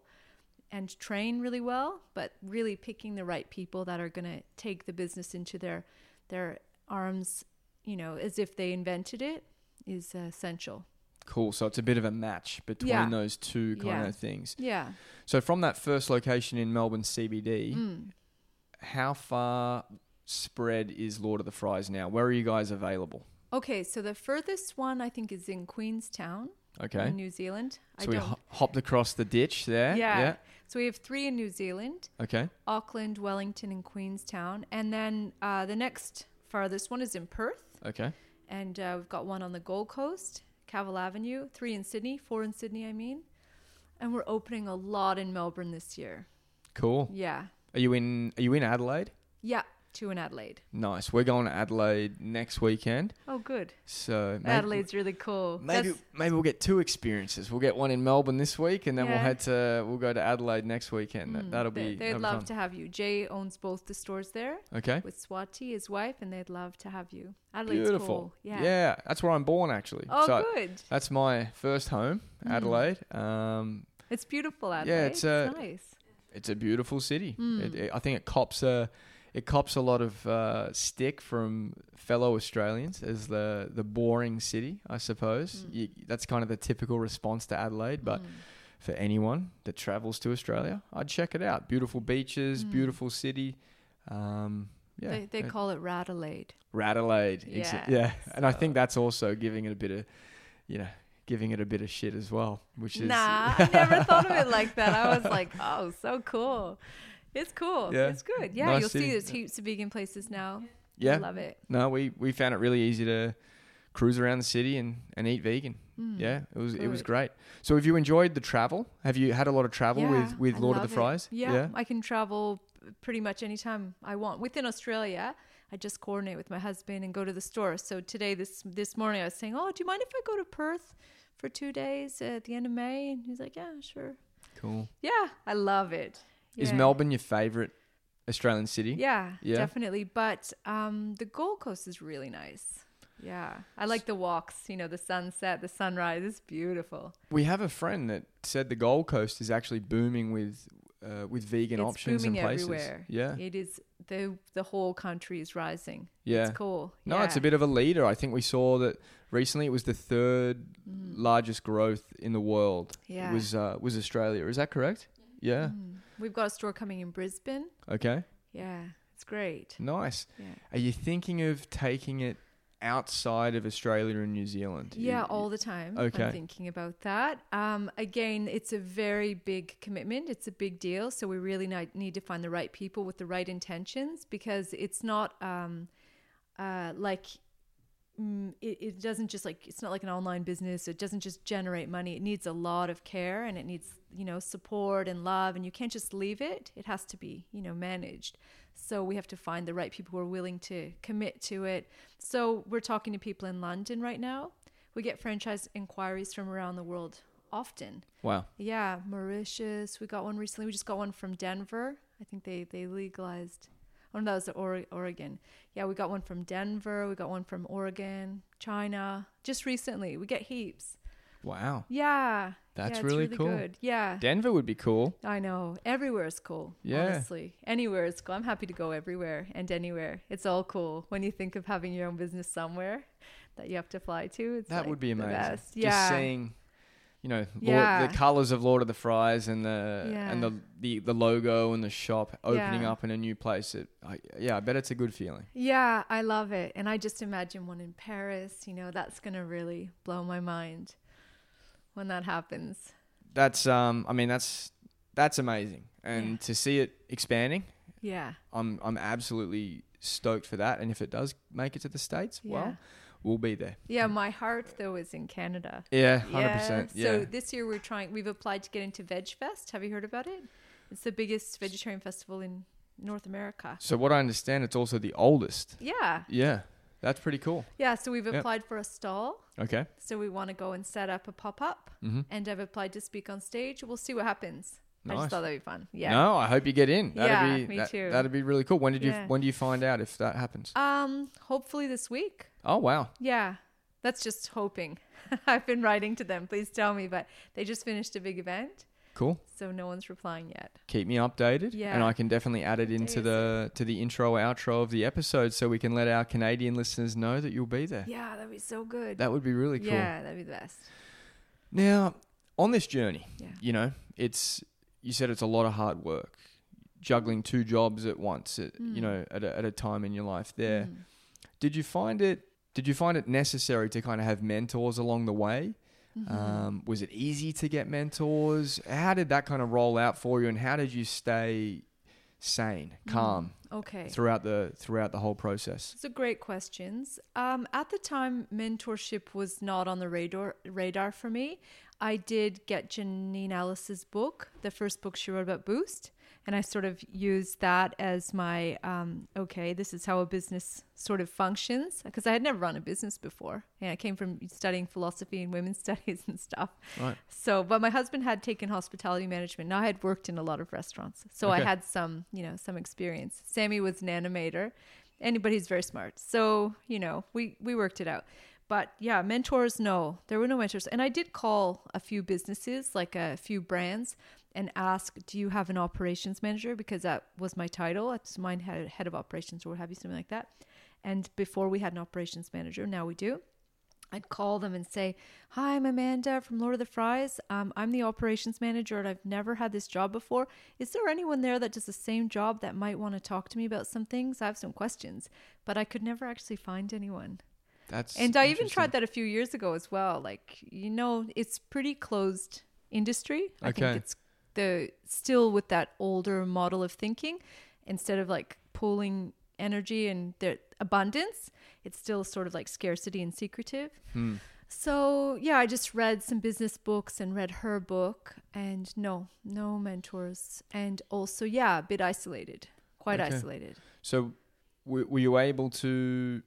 and train really well, but really picking the right people that are going to take the business into their their arms, you know, as if they invented it is essential. Cool. So it's a bit of a match between Yeah. those two kind Yeah. of things. Yeah. So from that first location in Melbourne CBD, Mm. how far spread is Lord of the Fries now? Where are you guys available? Okay, so the furthest one I think is in Queenstown, Okay. in New Zealand. So we I don't. ho- hopped across the ditch there. yeah. Yeah. So we have three in New Zealand: Okay. Auckland, Wellington, and Queenstown. And then uh, the next farthest one is in Perth, Okay. and uh, we've got one on the Gold Coast, Cavill Avenue. Three in Sydney, four in Sydney, I mean. And we're opening a lot in Melbourne this year. Cool. Yeah, Are you in? Are you in Adelaide? yeah, two in Adelaide. Nice. We're going to Adelaide next weekend. Oh, good. So maybe, Adelaide's really cool. Maybe That's- maybe we'll get two experiences. We'll get one in Melbourne this week, and then we'll head to we'll go to Adelaide next weekend. That, Mm, that'll they- be. They'd that'll be love fun. to have you. Jay owns both the stores there Okay. with Swati, his wife, and they'd love to have you. Adelaide's Beautiful. cool. Yeah. Yeah, that's where I'm born actually. Oh, so good. that's my first home, Mm. Adelaide. Um, It's beautiful Adelaide. Yeah, it's, uh, nice. it's a beautiful city. Mm. It, it- I think it cops a it cops a lot of uh, stick from fellow Australians as the the boring city, I suppose. Mm. You, that's kind of the typical response to Adelaide, but Mm. for anyone that travels to Australia, I'd check it out. Beautiful beaches, Mm. beautiful city. Um, yeah, they, they call it Radelaide. Radelaide. Yeah, yeah, and I think that's also giving it a bit of, you know, giving it a bit of shit as well, which is Nah, I never thought of it like that. I was like, oh, so cool. It's cool. Yeah. It's good. Yeah, Nice you'll city. see there's heaps of vegan places now. I yeah. love it. No, we we found it really easy to cruise around the city and, and eat vegan. Mm. Yeah, it was it was great. So, have you enjoyed the travel? Have you had a lot of travel Yeah, with with Lord of the. Fries? Yeah, I can travel pretty much anytime I want. Within Australia, I just coordinate with my husband and go to the store. So today, this this morning, I was saying, "Oh, do you mind if I go to Perth for two days at the end of May?" And he's like, "Yeah, sure." Cool. Yeah, I love it. Is Yeah. Melbourne your favorite Australian city? Yeah, Yeah? definitely. But um, the Gold Coast is really nice. Yeah, I like the walks. You know, the sunset, the sunrise. is beautiful. We have a friend that said the Gold Coast is actually booming with uh, with vegan it's options booming and places. everywhere. Yeah, It is the the whole country is rising. yeah. It's cool. No, it's a bit of a leader. I think we saw that recently. It was the third largest growth in the world. Mm. Yeah. Was uh, was Australia? Is that correct? Yeah. Mm. We've got a store coming in Brisbane. Okay. Yeah, it's great. Nice. Yeah. Are you thinking of taking it outside of Australia and New Zealand? Yeah, You- all the time. Okay. I'm thinking about that. Um, again, it's a very big commitment. It's a big deal. So we really need to find the right people with the right intentions because it's not um, uh, like mm, it, it doesn't just like it's not like an online business. It doesn't just generate money. It needs a lot of care and it needs you know support and love. And you can't just leave it. It has to be you know managed. So we have to find the right people who are willing to commit to it. So we're talking to people in London right now. We get franchise inquiries from around the world often. Wow. Yeah, Mauritius. We got one recently. We just got one from Denver. I think they they legalized. Oh, no, that was or- Oregon. Yeah, we got one from Denver. We got one from Oregon, China. Just recently, we get heaps. Wow. Yeah, That's yeah, it's really cool. Good. Yeah, Denver would be cool. I know. Everywhere is cool. Yeah. honestly, anywhere is cool. I'm happy to go everywhere and anywhere. It's all cool when you think of having your own business somewhere that you have to fly to. It's That like would be amazing. best. Just Yeah, seeing, you know, Lord, the colors of Lord of the Fries and the and the, the the logo and the shop opening Yeah. up in a new place. It, I, yeah, I bet it's a good feeling. Yeah, I love it. And I just imagine one in Paris. You know, that's going to really blow my mind when that happens. That's um, I mean, that's that's amazing, and Yeah. to see it expanding, Yeah. I'm I'm absolutely stoked for that. And if it does make it to the states, Yeah. well, we'll be there. Yeah, my heart though is in Canada. Yeah, hundred percent. Yeah. So this year we're trying we've applied to get into Veg Fest. Have you heard about it? It's the biggest vegetarian festival in North America. so what I understand, it's also the oldest. Yeah. Yeah, that's pretty cool. Yeah, so we've Yep. applied for a stall. Okay. So we want to go and set up a pop-up Mm-hmm. and I've applied to speak on stage. We'll see what happens. I Nice. just thought that'd be fun. Yeah. No, I hope you get in. That'd Yeah, be, me that, too. That'd be really cool. When did you when do you find out if that happens? Um, hopefully this week. Oh wow. Yeah, that's just hoping. I've been writing to them. Please tell me, but they just finished a big event, Cool. so no one's replying yet. Keep me updated. Yeah. And I can definitely add it into the to the intro or outro of the episode so we can let our Canadian listeners know that you'll be there. Yeah, that'd be so good. That would be really cool. Yeah, that'd be the best. Now, on this journey, Yeah. you know, it's you said it's a lot of hard work, juggling two jobs at once. At, You Mm. know, at a, at a time in your life. There, Mm. did you find it? Did you find it necessary to kind of have mentors along the way? Mhm. Um, was it easy to get mentors? How did that kind of roll out for you, and how did you stay sane, Mm. calm okay. throughout the throughout the whole process? It's a great questions. Um, at the time, mentorship was not on the radar radar for me. I did get Janine Allis's book, the first book she wrote about Boost, and I sort of used that as my um, okay, this is how a business sort of functions because I had never run a business before, and I came from studying philosophy and women's studies and stuff. Right. So, but my husband had taken hospitality management. Now I had worked in a lot of restaurants, so I had some, you know, some experience. Sammy was an animator, he's very smart. So, you know, we we worked it out. But yeah, mentors, no, there were no mentors. And I did call a few businesses, like a few brands, and ask, "Do you have an operations manager?" Because that was my title. It's mine had head of operations or what have you, something like that. And before we had an operations manager, now we do. I'd call them and say, Hi, I'm Amanda from Lord of the Fries. Um, I'm the operations manager and I've never had this job before. Is there anyone there that does the same job that might want to talk to me about some things? I have some questions, but I could never actually find anyone. That's And I even tried that a few years ago as well. Like, you know, it's pretty closed industry. I Okay. think it's the still with that older model of thinking instead of like pooling energy and the abundance, it's still sort of like scarcity and secretive. Hmm. So, yeah, I just read some business books and read her book and no, no mentors and also yeah, a bit isolated. Quite Okay. isolated. So, were, were you able to?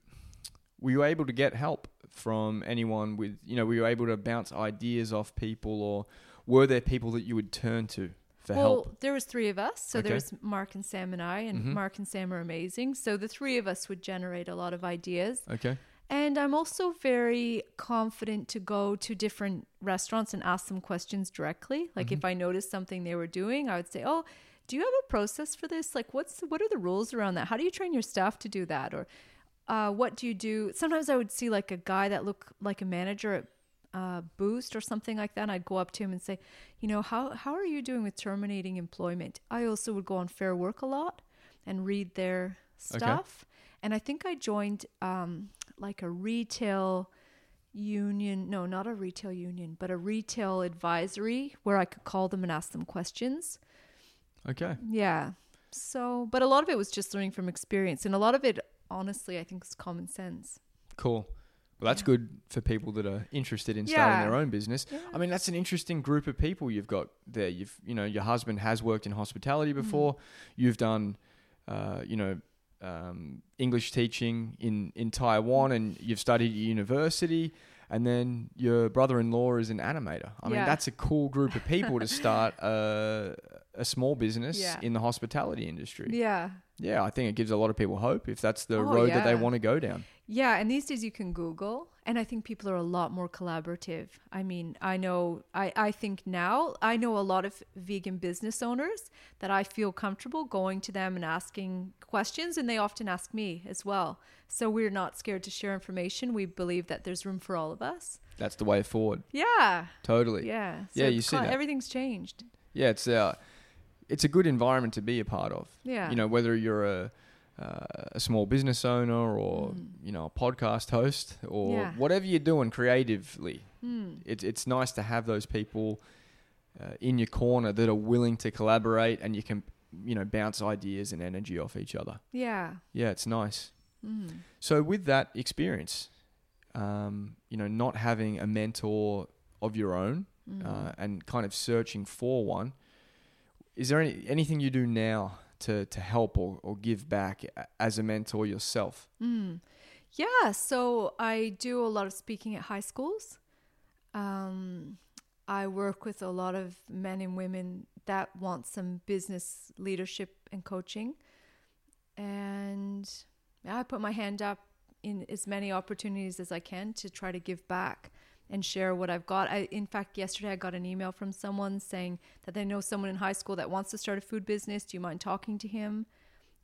Were you able to get help from anyone with you know? Were you able to bounce ideas off people, or were there people that you would turn to for well, help? Well, there was three of us. So Okay. there's Mark and Sam and I, and Mhm. Mark and Sam are amazing. So the three of us would generate a lot of ideas. Okay. And I'm also very confident to go to different restaurants and ask them questions directly. Like Mm-hmm. if I noticed something they were doing, I would say, "Oh, do you have a process for this? Like what's what are the rules around that? How do you train your staff to do that?" Or uh, what do you do? Sometimes I would see like a guy that looked like a manager at uh, Boost or something like that. I'd go up to him and say, you know, how how are you doing with terminating employment? I also would go on Fair Work a lot and read their stuff. And I think I joined um, like a retail union. No, not a retail union, but a retail advisory where I could call them and ask them questions. Okay. Yeah. So, but a lot of it was just learning from experience, and a lot of it, honestly, I think is common sense. Cool. Well, that's Yeah. good for people that are interested in starting Yeah. their own business. I mean, that's an interesting group of people you've got there. You've, you know, your husband has worked in hospitality Mm-hmm. before. You've done, uh, you know, um, English teaching in in Taiwan, and you've studied at university. And then your brother-in-law is an animator. I mean, that's a cool group of people to start a, a small business Yeah. in the hospitality industry. Yeah. Yeah, I think it gives a lot of people hope if that's the Oh, road that they want to go down. Yeah, and these days you can Google, and I think people are a lot more collaborative. I mean, I know, I, I think now, I know a lot of vegan business owners that I feel comfortable going to them and asking questions, and they often ask me as well. So we're not scared to share information. We believe that there's room for all of us. That's the way forward. Yeah. Totally. Yeah. Yeah, you see that. Everything's changed. Yeah, it's uh, it's a good environment to be a part of. Yeah. You know, whether you're a uh, a small business owner or you know a podcast host or Mm. Yeah. whatever you're doing creatively, Hmm. it's it's nice to have those people uh, in your corner that are willing to collaborate and you can you know bounce ideas and energy off each other. Yeah. Yeah, it's nice. Mm. So with that experience, um, you know, not having a mentor of your own Mm. uh, and kind of searching for one, is there any, anything you do now to, to help or, or give back as a mentor yourself? Mm. Yeah, so I do a lot of speaking at high schools. Um, I work with a lot of men and women that want some business leadership and coaching. And I put my hand up in as many opportunities as I can to try to give back and share what I've got. I, in fact, yesterday I got an email from someone saying that they know someone in high school that wants to start a food business. Do you mind talking to him?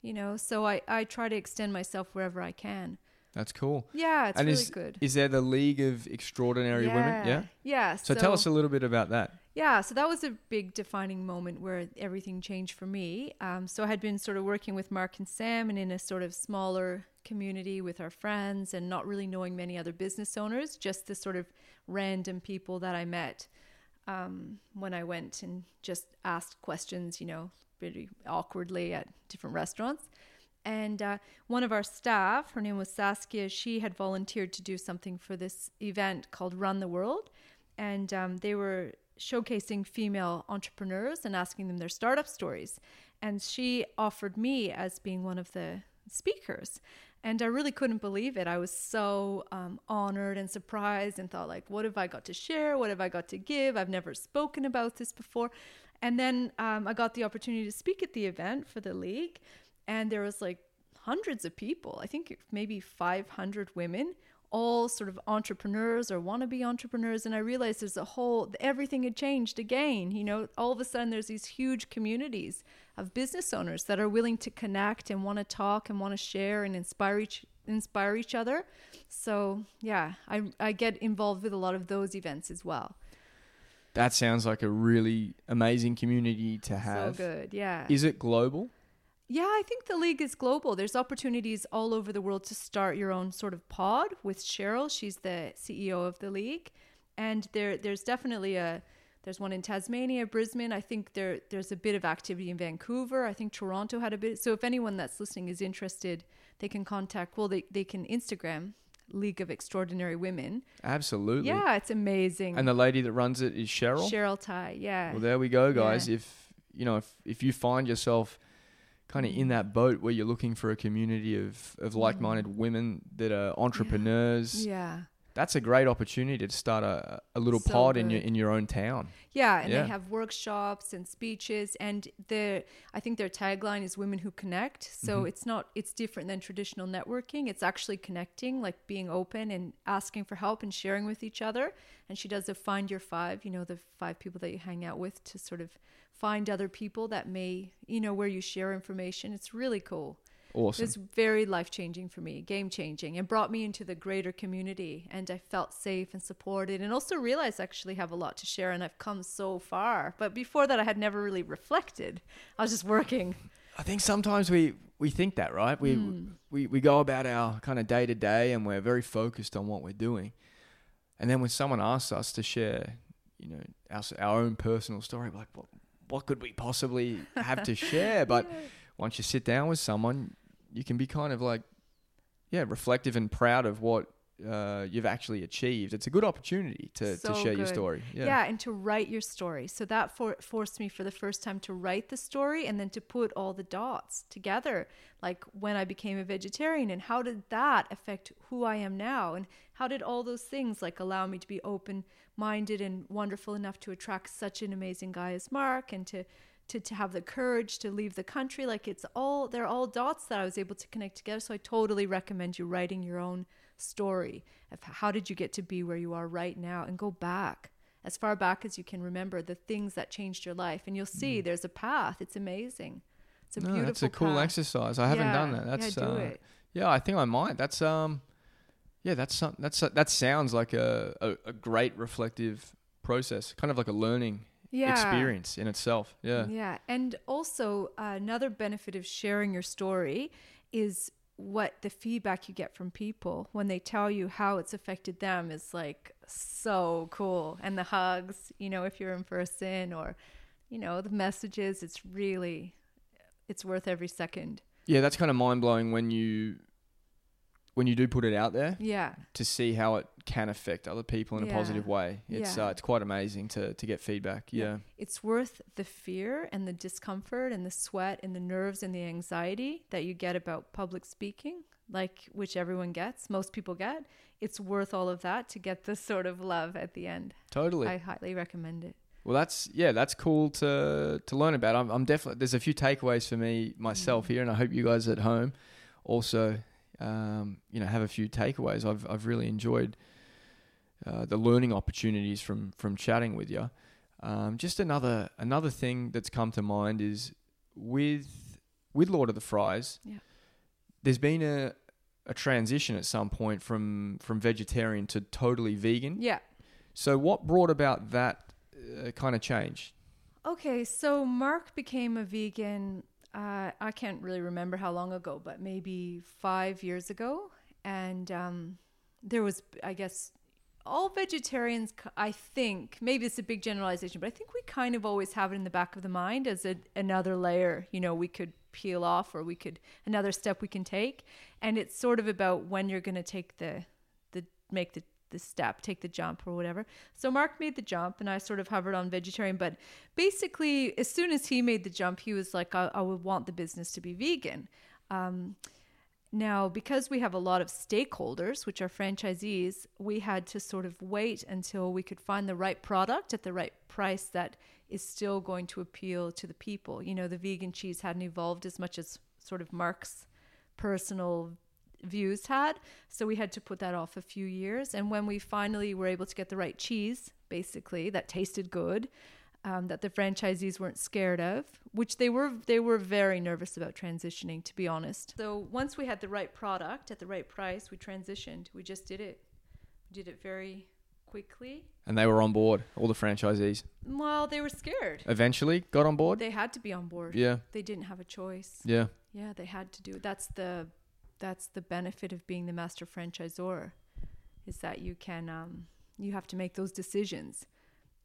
You know, so I, I try to extend myself wherever I can. That's cool. Yeah, it's and really is, good. is there the League of Extraordinary Women? Yeah. Yeah. So, tell us a little bit about that. Yeah, so that was a big defining moment where everything changed for me. Um, so I had been sort of working with Mark and Sam and in a sort of smaller community with our friends and not really knowing many other business owners, just the sort of random people that I met um, when I went and just asked questions, you know, pretty awkwardly at different restaurants. And uh, one of our staff, her name was Saskia, she had volunteered to do something for this event called Run the World. And um, they were showcasing female entrepreneurs and asking them their startup stories. And she offered me as being one of the speakers. And I really couldn't believe it. I was so um, honored and surprised and thought, like, what have I got to share? What have I got to give? I've never spoken about this before. And then um, I got the opportunity to speak at the event for the league. And there was like hundreds of people, I think maybe 500 women, all sort of entrepreneurs or want to be entrepreneurs. And I realized there's a whole, everything had changed again. You know, all of a sudden there's these huge communities of business owners that are willing to connect and want to talk and want to share and inspire each inspire each other. So yeah, I I get involved with a lot of those events as well. That sounds like a really amazing community to have. So good, yeah. Is it global? Yeah, I think the league is global. There's opportunities all over the world to start your own sort of pod with Cheryl. She's the CEO of the league, and there there's definitely a there's one in Tasmania, Brisbane. I think there there's a bit of activity in Vancouver. I think Toronto had a bit. So if anyone that's listening is interested, they can contact. Well, they they can Instagram League of Extraordinary Women. Absolutely. Yeah, it's amazing. And the lady that runs it is Cheryl. Cheryl Ty. Yeah. Well, there we go, guys. Yeah. If you know, if if you find yourself kind of in that boat where you're looking for a community of of like-minded women that are entrepreneurs, Mm. yeah. That's a great opportunity to start a, a little So pod in your in your own town. Yeah, and Yeah. they have workshops and speeches, and their I think their tagline is "Women Who Connect." So Mm-hmm. it's not it's different than traditional networking. It's actually connecting, like being open and asking for help and sharing with each other. And she does a find your five, you know, the five people that you hang out with to sort of find other people that may, you know, where you share information. It's really cool. Awesome. It's very life changing for me, game changing, and brought me into the greater community. And I felt safe and supported, and also realized I actually have a lot to share, and I've come so far. But before that, I had never really reflected. I was just working. I think sometimes we we think that, right? We Hmm. we we go about our kind of day to day and we're very focused on what we're doing. And then when someone asks us to share, you know, our our own personal story, like what what could we possibly have to share? But once you sit down with someone, you can be kind of like yeah, reflective and proud of what uh, you've actually achieved. It's a good opportunity to, So to share your story. Yeah. Yeah. and to write your story. So that for, forced me for the first time to write the story and then to put all the dots together. Like when I became a vegetarian, and how did that affect who I am now? And how did all those things like allow me to be open minded and wonderful enough to attract such an amazing guy as Mark and to to, to have the courage to leave the country like it's all they're all dots that i was able to connect together so i totally recommend you writing your own story of how did you get to be where you are right now and go back as far back as you can remember the things that changed your life and you'll see there's a path it's amazing it's a No, beautiful that's a cool path. exercise. I haven't done that. That's yeah, do uh, it. Yeah, I think I might. That's um, yeah, that's some, that's that sounds like a, a, a great reflective process, kind of like a learning Yeah. experience in itself. Yeah, Yeah. And also, uh, another benefit of sharing your story is what the feedback you get from people when they tell you how it's affected them is like so cool. And the hugs, you know, if you're in person or, you know, the messages, it's really, it's worth every second. yeah, that's kind of mind blowing when you when you do put it out there Yeah. to see how it can affect other people in a positive way. It's Yeah. uh, it's quite amazing to to get feedback. Yeah. It's worth the fear and the discomfort and the sweat and the nerves and the anxiety that you get about public speaking, like which everyone gets, most people get. It's worth all of that to get this sort of love at the end. Totally. I highly recommend it. Well, that's yeah, that's cool to to learn about. I'm, I'm definitely there's a few takeaways for me myself here, and I hope you guys at home also um, you know have a few takeaways. I've I've really enjoyed uh, the learning opportunities from from chatting with you. Um, just another another thing that's come to mind is with with Lord of the Fries. Yeah. There's been a a transition at some point from from vegetarian to totally vegan. Yeah. So what brought about that uh, kind of change? Okay, so Mark became a vegan. Uh, I can't really remember how long ago, but maybe five years ago. And um, there was, I guess, all vegetarians, I think, maybe it's a big generalization, but I think we kind of always have it in the back of the mind as a, another layer, you know, we could peel off or we could, another step we can take. And it's sort of about when you're going to take the, the, make the, the step, take the jump or whatever. So Mark made the jump and I sort of hovered on vegetarian, but basically as soon as he made the jump, he was like, I, I would want the business to be vegan. Um, now, because we have a lot of stakeholders, which are franchisees, we had to sort of wait until we could find the right product at the right price that is still going to appeal to the people. You know, the vegan cheese hadn't evolved as much as sort of Mark's personal views had. So we had to put that off a few years. And when we finally were able to get the right cheese, basically, that tasted good, um, that the franchisees weren't scared of, which they were they were very nervous about transitioning, to be honest. So once we had the right product at the right price, we transitioned. We just did it. We did it very quickly. And they were on board, all the franchisees. Well, they were scared. Eventually got on board. They had to be on board. Yeah, They didn't have a choice. yeah. Yeah, they had to do it. That's the that's the benefit of being the master franchisor, is that you can um, you have to make those decisions.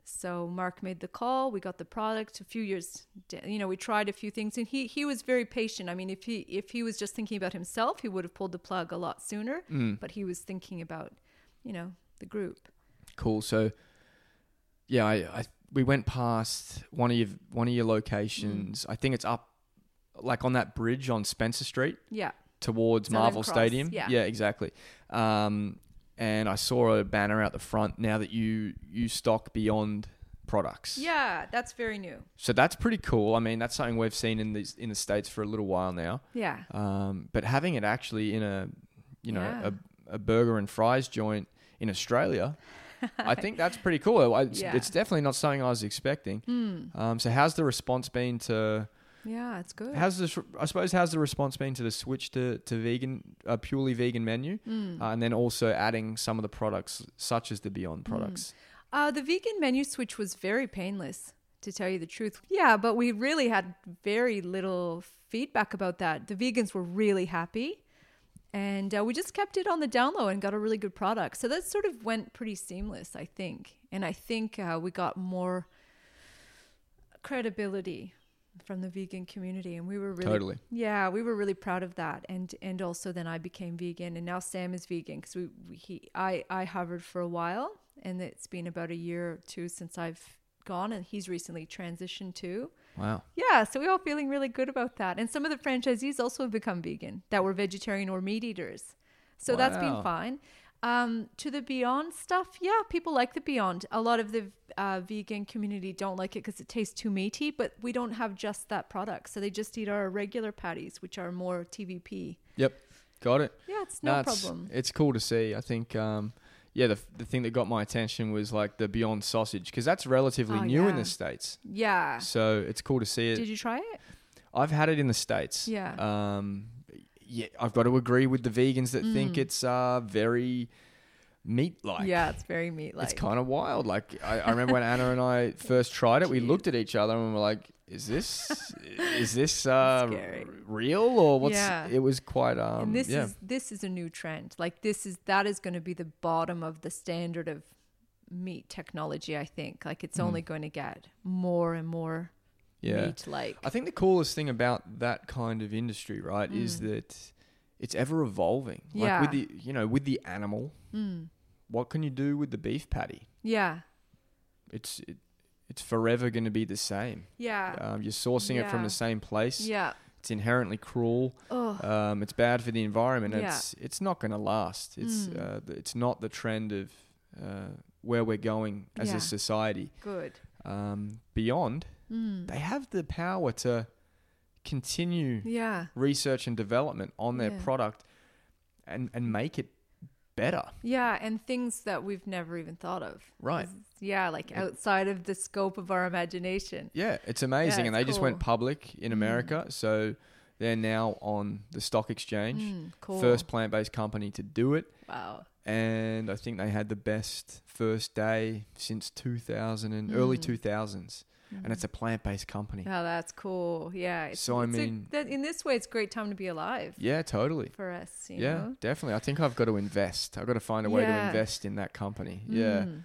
So Mark made the call. We got the product. A few years, you know, we tried a few things, and he he was very patient. I mean, if he if he was just thinking about himself, he would have pulled the plug a lot sooner. Mm. But he was thinking about, you know, the group. Cool. So, yeah, I, I we went past one of your one of your locations. I think it's up, like on that bridge on Spencer Street Yeah, towards Southern Marvel Cross, Stadium. yeah. exactly. Um, and I saw a banner out the front now that you you stock Beyond products. yeah, that's very new. So that's pretty cool. I mean, that's something we've seen in the in the states for a little while now. Yeah, Um, but having it actually in a, you know, Yeah. a, a burger and fries joint in Australia, I think that's pretty cool. It's, Yeah. it's definitely not something I was expecting. Hmm. Um, so how's the response been to? Yeah, it's good. How's this? I suppose how's the response been to the switch to to vegan, a purely vegan menu, Hmm. uh, and then also adding some of the products such as the Beyond products. Uh, the vegan menu switch was very painless, to tell you the truth. Yeah, but we really had very little feedback about that. The vegans were really happy. And uh, we just kept it on the down low and got a really good product. So that sort of went pretty seamless, I think. And I think uh, we got more credibility from the vegan community and we were really Totally. yeah we were really proud of that and and also then i became vegan and now sam is vegan because we, we he i i hovered for a while and it's been about a year or two since i've gone and he's recently transitioned too Wow. yeah so we're all feeling really good about that and some of the franchisees also have become vegan that were vegetarian or meat eaters so that's been fine um, to the beyond stuff yeah people like the beyond a lot of the uh, vegan community don't like it because it tastes too meaty but we don't have just that product so they just eat our regular patties which are more tvp Yep. Got it. yeah it's no it's, problem It's cool to see. I think, um, yeah, the, the thing that got my attention was like the Beyond sausage because that's relatively Oh, new in the states. yeah So it's cool to see it. did you try it I've had it in the states. Yeah. Um, yeah, I've got to agree with the vegans that think Mm. it's uh very meat like. yeah it's very meat like It's kind of wild. Like I, I remember when Anna and I first tried it, we looked at each other and we were like, "Is this is this uh, Scary. real or what's?" Yeah. It was quite um. and this yeah. is this is a new trend like this is that is going to be the bottom of the standard of meat technology i think like it's Mm. only going to get more and more yeah. meat like I think the coolest thing about that kind of industry, right, is Mm. that it's ever evolving. Like Yeah. with the you know with the animal, mm. what can you do with the beef patty? yeah It's it, it's forever going to be the same. yeah Um, you're sourcing it from the same place. yeah It's inherently cruel. oh Um, it's bad for the environment. Yeah. It's it's not going to last. It's Mm. uh, it's not the trend of uh, where we're going as Yeah. a society. good Um, beyond, mm. they have the power to continue yeah research and development on their Yeah. product and and make it better. yeah and things that we've never even thought of Right. yeah like outside of the scope of our imagination Yeah, it's amazing, Yeah, and it's they just went public in Mm. America, so they're now on the stock exchange. Mm, cool First plant-based company to do it, wow and I think they had the best first day since 2000 and early Mm. and it's a plant-based company. Oh, that's cool. Yeah. It's, So, I it's a- mean- that in this way, it's a great time to be alive Yeah, totally. for us. You Yeah, know? definitely. I think I've got to invest. I've got to find a way to invest in that company. Yeah. Mm.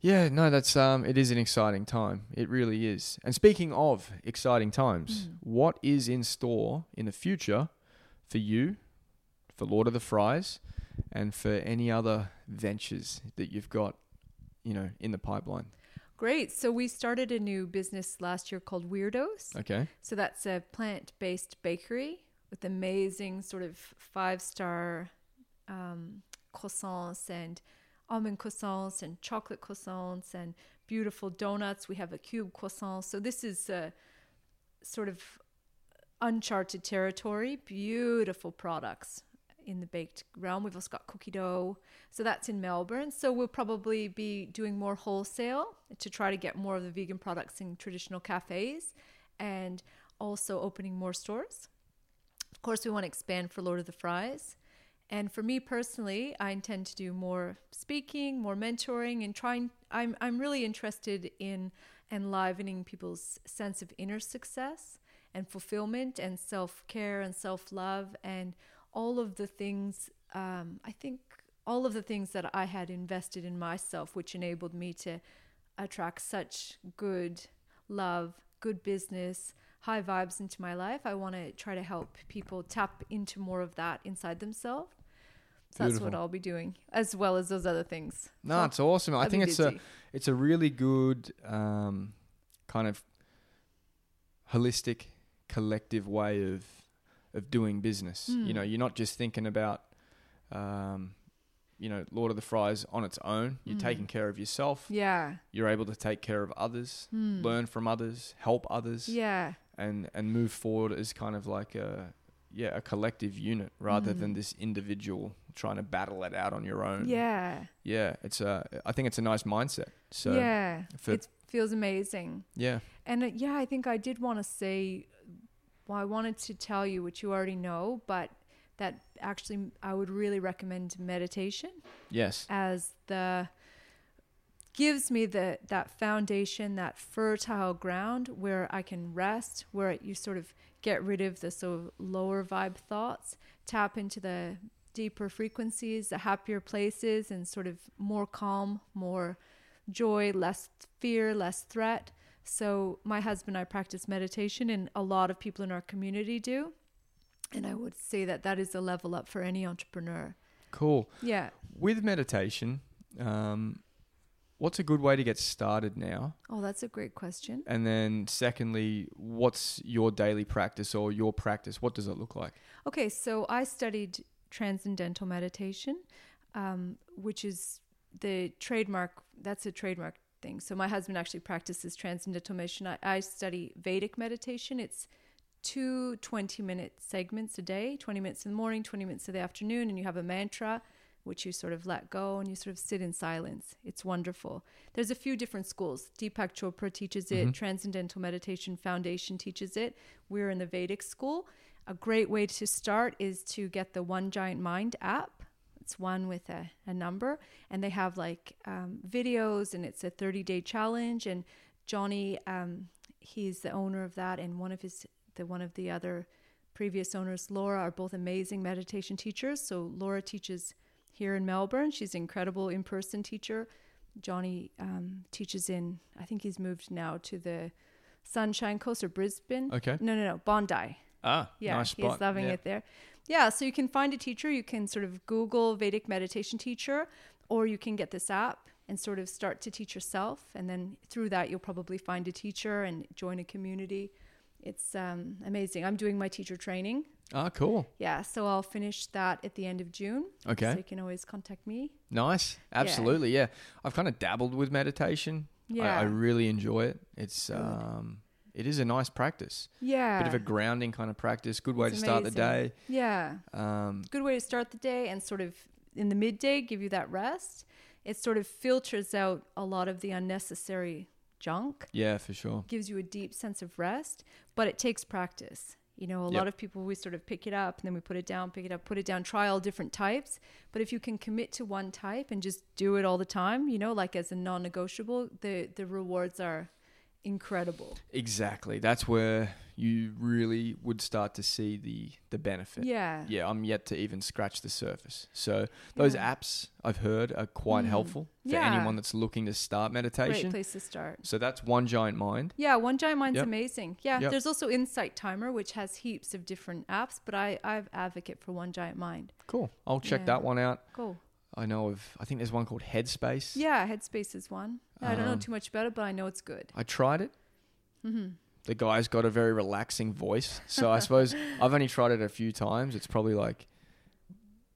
Yeah, no, that's um it is an exciting time. It really is. And speaking of exciting times, Mm. what is in store in the future for you, for Lord of the Fries, and for any other ventures that you've got, you know, in the pipeline? Great. So we started a new business last year called Weirdoughs. Okay. So that's a plant-based bakery with amazing sort of five-star um, croissants and almond croissants and chocolate croissants and beautiful donuts. We have a cube croissant. So this is uh, sort of uncharted territory. Beautiful products. In the baked realm. We've also got cookie dough, so that's in Melbourne. So we'll probably be doing more wholesale to try to get more of the vegan products in traditional cafes, and also opening more stores. Of course, we want to expand for Lord of the Fries. And for me personally, I intend to do more speaking, more mentoring, and trying. I'm I'm really interested in enlivening people's sense of inner success and fulfillment and self care and self love and all of the things. Um, I think all of the things that I had invested in myself, which enabled me to attract such good love, good business, high vibes into my life. I want to try to help people tap into more of that inside themselves. So that's what I'll be doing, as well as those other things. No, So it's awesome. I I'll think it's a it's a really good um, kind of holistic, collective way of of doing business. You Hmm. know, you're not just thinking about um, you know Lord of the Fries on its own. You're Mm. taking care of yourself. yeah, You're able to take care of others, Hmm. learn from others, help others, yeah, and and move forward as kind of like a yeah a collective unit rather than Mm. this individual trying to battle it out on your own. yeah, Yeah, it's a. I think it's a nice mindset. So yeah. it feels amazing. yeah, And uh, yeah, I think I did want to say, well, I wanted to tell you what you already know, but that actually I would really recommend meditation yes, as the gives me the that foundation, that fertile ground where I can rest, where you sort of get rid of the sort of lower vibe thoughts, tap into the deeper frequencies, the happier places, and sort of more calm, more joy, less fear, less threat. So my husband and I practice meditation, and a lot of people in our community do. And I would say that that is a level up for any entrepreneur. cool. Yeah. With meditation, um, what's a good way to get started now? Oh, that's a great question. And then, secondly, what's your daily practice or your practice? What does it look like? Okay, so I studied transcendental meditation, um, which is the trademark. That's a trademark thing. So my husband actually practices transcendental meditation. I, I study Vedic meditation. It's two 20 minute segments a day 20 minutes in the morning 20 minutes in the afternoon and you have a mantra which you sort of let go and you sort of sit in silence it's wonderful there's a few different schools deepak chopra teaches it Mhm. transcendental meditation foundation teaches it we're in the vedic school a great way to start is to get the one giant mind app it's one with a, a number and they have like um, videos and it's a 30 day challenge and johnny um, he's the owner of that and one of his the one of the other previous owners laura are both amazing meditation teachers so laura teaches here in melbourne she's an incredible in-person teacher johnny um, teaches in i think he's moved now to the sunshine coast or brisbane Okay. no no no bondi Ah, yeah, nice spot. he's loving Yeah. it there. Yeah, so you can find a teacher. You can sort of Google Vedic meditation teacher, or you can get this app and sort of start to teach yourself. And then through that, you'll probably find a teacher and join a community. It's um, amazing. I'm doing my teacher training. Ah, cool. Yeah, so I'll finish that at the end of June. Okay. So you can always contact me. Nice. Absolutely. Yeah. I've kind of dabbled with meditation. Yeah. I, I really enjoy it. It's Good. um, it is a nice practice. yeah. Bit of a grounding kind of practice. Good way It's to start the day. Yeah. Um, good way to start the day and sort of in the midday give you that rest. It sort of filters out a lot of the unnecessary junk, yeah, for sure. gives you a deep sense of rest, but it takes practice. You know, a Yep. lot of people we sort of pick it up and then we put it down, pick it up, put it down, try all different types. But if you can commit to one type and just do it all the time, you know, like as a non-negotiable, the the rewards are incredible. Exactly. That's where you really would start to see the the benefit. Yeah. Yeah, I'm yet to even scratch the surface. So those Yeah. apps I've heard are quite Mm. helpful for Yeah. anyone that's looking to start meditation. Great place to start. So that's one giant mind. Yeah, One Giant Mind's Yep. amazing. Yeah, Yep. there's also Insight Timer, which has heaps of different apps, but I I advocate for One Giant Mind. Cool. I'll check Yeah. that one out. Cool. I know of. I think there's one called Headspace. Yeah, Headspace is one. I don't know Um, too much about it, but I know it's good. I tried it. hmm The guy's got a very relaxing voice. So I suppose I've only tried it a few times. It's probably like,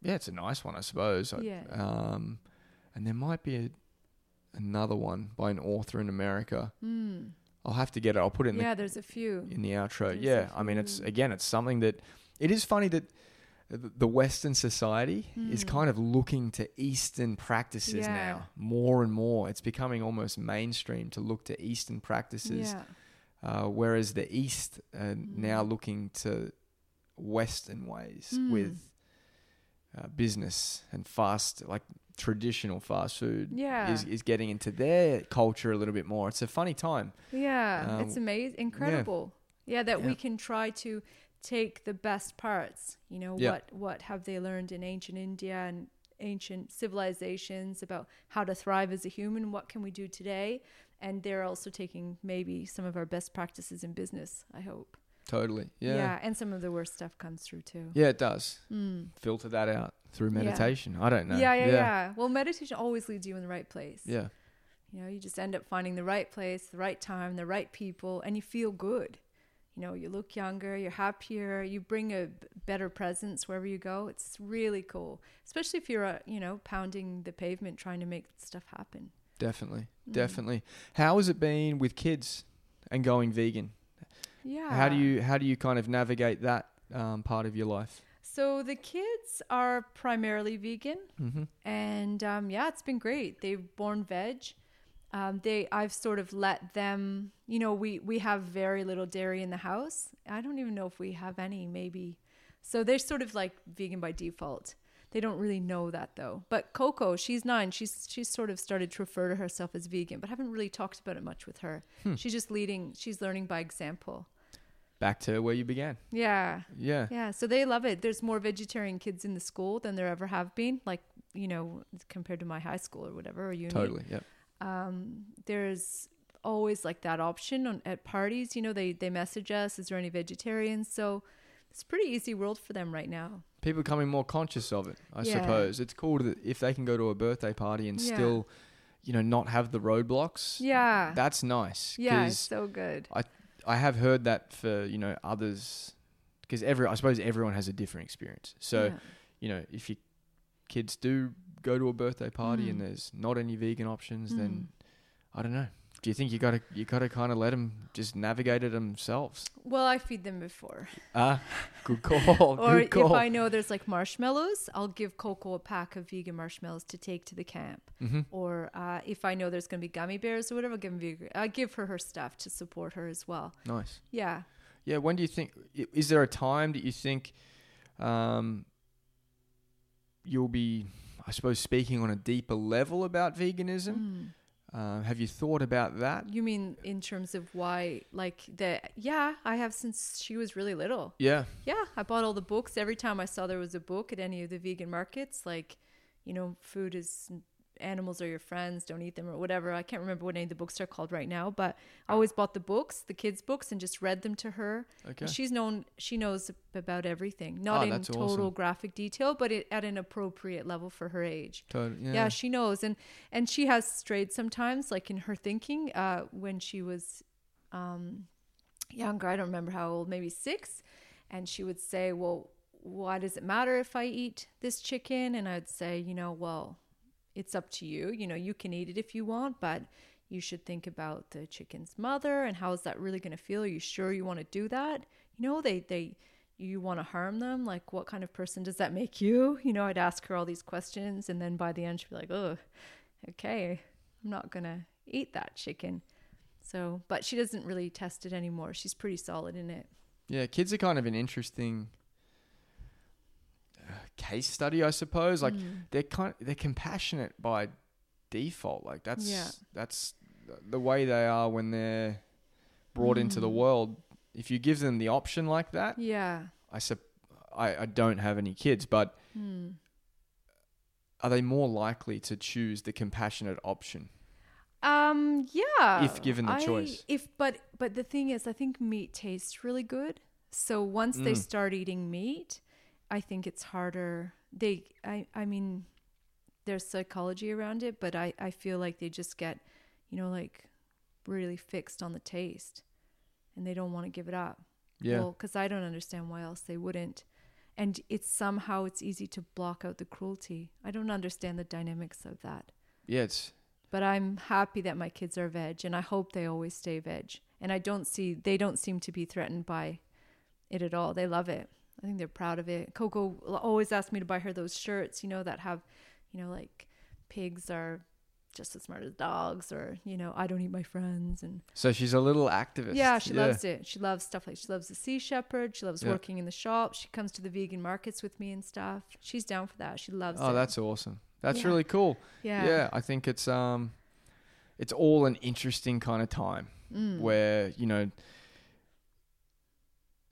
yeah, it's a nice one, I suppose. I- Yeah. Um, and there might be a, another one by an author in America. Mm. I'll have to get it. I'll put it in Yeah, there's a few. in the outro. There's a yeah, I mean, it's few. again, it's something that it is funny that the Western society is Mm. kind of looking to Eastern practices Yeah. now more and more. It's becoming almost mainstream to look to Eastern practices, Yeah. uh, whereas the East are now Mm. looking to Western ways Mm. with uh, business and fast, like traditional fast food. Yeah. Is, is getting into their culture a little bit more. It's a funny time. Yeah, it's Um, amazing, incredible. Yeah, that Yeah. we can try to take the best parts. You know, Yeah. what what have they learned in ancient India and ancient civilizations about how to thrive as a human? What can we do today? And they're also taking maybe some of our best practices in business. I hope. Totally. Yeah. Yeah, and some of the worst stuff comes through too. Yeah, it does. Mm. Filter that out through Yeah. meditation. I don't know. Yeah, yeah, yeah. yeah. Well, meditation always leads you in the right place. Yeah. You know, you just end up finding the right place, the right time, the right people, and you feel good. You know, you look younger, you're happier, you bring a better presence wherever you go. It's really cool, especially if you're, uh, you know, pounding the pavement trying to make stuff happen. Definitely. Mm. Definitely. How has it been with kids and going vegan? Yeah. How do you how do you kind of navigate that um, part of your life? So the kids are primarily vegan, Mm-hmm. and um, yeah, it's been great. They've born veg. Um, they, I've sort of let them. You know, we we have very little dairy in the house. I don't even know if we have any. Maybe, so they're sort of like vegan by default. They don't really know that though. But Coco, she's nine. She's she's sort of started to refer to herself as vegan, but I haven't really talked about it much with her. Hmm. She's just leading. She's learning by example. Back to where you began. Yeah. Yeah. Yeah, so they love it. There's more vegetarian kids in the school than there ever have been, like, you know, compared to my high school or whatever, or uni. Totally. Yeah. Um, there's always like that option on, at parties. You know, they, they message us, is there any vegetarians? So it's a pretty easy world for them right now. People becoming more conscious of it. I Yeah. suppose it's cool that if they can go to a birthday party and Yeah. still, you know, not have the roadblocks. Yeah. That's nice. yeah, it's so good. I have heard that for you know others, because every I suppose everyone has a different experience. So Yeah. you know if your kids do go to a birthday party and Mm. there's not any vegan options, Mm. then I don't know. Do you think you gotta you gotta kind of let them just navigate it themselves? Well, I feed them before. Ah, good call. or good call. if I know there's like marshmallows, I'll give Coco a pack of vegan marshmallows to take to the camp. hmm or uh, if I know there's going to be gummy bears or whatever, I'll give, vegan- I give her her stuff to support her as well. Nice. Yeah. Yeah. When do you think? Is there a time that you think um, you'll be, I suppose, speaking on a deeper level about veganism? Mm. Uh, have you thought about that? You mean in terms of why, like the yeah, I have since she was really little. Yeah. Yeah, I bought all the books every time I saw there was a book at any of the vegan markets. Like, you know, food is animals are your friends, don't eat them or whatever. I can't remember what any of the books are called right now, but I always bought the books, the kids' books, and just read them to her. Okay. And She's known she knows about everything, not Oh, in total awesome. graphic detail, but it, at an appropriate level for her age. Totally. Yeah. Yeah. she knows, and and she has strayed sometimes, like in her thinking, uh, when she was um, younger. I don't remember how old, maybe six, and she would say, "Well, why does it matter if I eat this chicken?" And I'd say, "You know, well, it's up to you. You know, you can eat it if you want, but." You should think about the chicken's mother and how is that really going to feel? Are you sure you want to do that? You know, they they you want to harm them like what kind of person does that make you you know i'd ask her all these questions and then by the end she'd be like oh okay i'm not gonna eat that chicken so but she doesn't really test it anymore she's pretty solid in it Yeah, kids are kind of an interesting case study, I suppose. Like Mm. they're kind, they're compassionate by default. Like that's Yeah. that's the way they are when they're brought into the Mm. world. If you give them the option like that, yeah I sup- I, I don't have any kids, but Hmm. are they more likely to choose the compassionate option? um yeah If given the I- choice. if but but the thing is i think meat tastes really good so once they Mm. start eating meat i think it's harder they i i mean there's psychology around it but i i feel like they just get you know like really fixed on the taste and they don't want to give it up Yeah, well because i don't understand why else they wouldn't and it's somehow it's easy to block out the cruelty i don't understand the dynamics of that yeah. It's but I'm happy that my kids are veg and I hope they always stay veg. And I don't see they don't seem to be threatened by it at all. They love it. I think they're proud of it. Coco always asks me to buy her those shirts, you know, that have, you know, like pigs are just as smart as dogs or you know i don't eat my friends and So she's a little activist. yeah she loves it she loves stuff like she loves the sea shepherd she loves Yeah. working in the shop she comes to the vegan markets with me and stuff she's down for that she loves Oh, it that's awesome. That's Yeah. really cool. yeah, Yeah. I think it's um, it's all an interesting kind of time Mm. where you know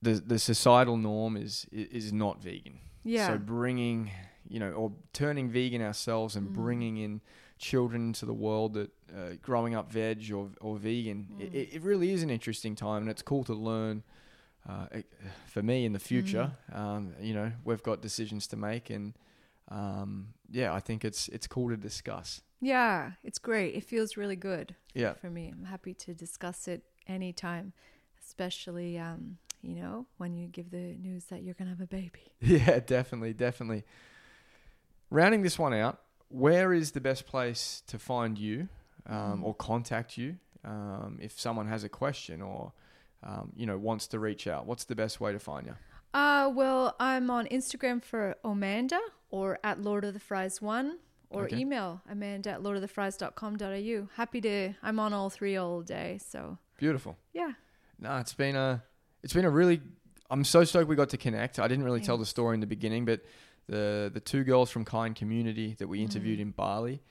the the societal norm is is not vegan. yeah So bringing, you know, or turning vegan ourselves and Mm. bringing in children into the world that uh, growing up veg or or vegan, Mm. it, it really is an interesting time, and it's cool to learn. Uh, for me, in the future, Mm. um, you know, we've got decisions to make, and um, yeah, I think it's it's cool to discuss. yeah it's great it feels really good Yeah, for me i'm happy to discuss it anytime especially um you know when you give the news that you're gonna have a baby yeah, definitely, definitely. Rounding this one out, where is the best place to find you um, Mm. or contact you um, if someone has a question or um, you know wants to reach out? What's the best way to find you? Uh, well, I'm on Instagram for Amanda or at Lord of the Fries one or Okay. email Amanda at lordofthefries.com.au. Happy to, I'm on all three all day. So Beautiful. yeah. No, it's been a it's been a really. I'm so stoked we got to connect. I didn't really tell the story in the beginning, but the the two girls from Kind Community that we interviewed Mm. in Bali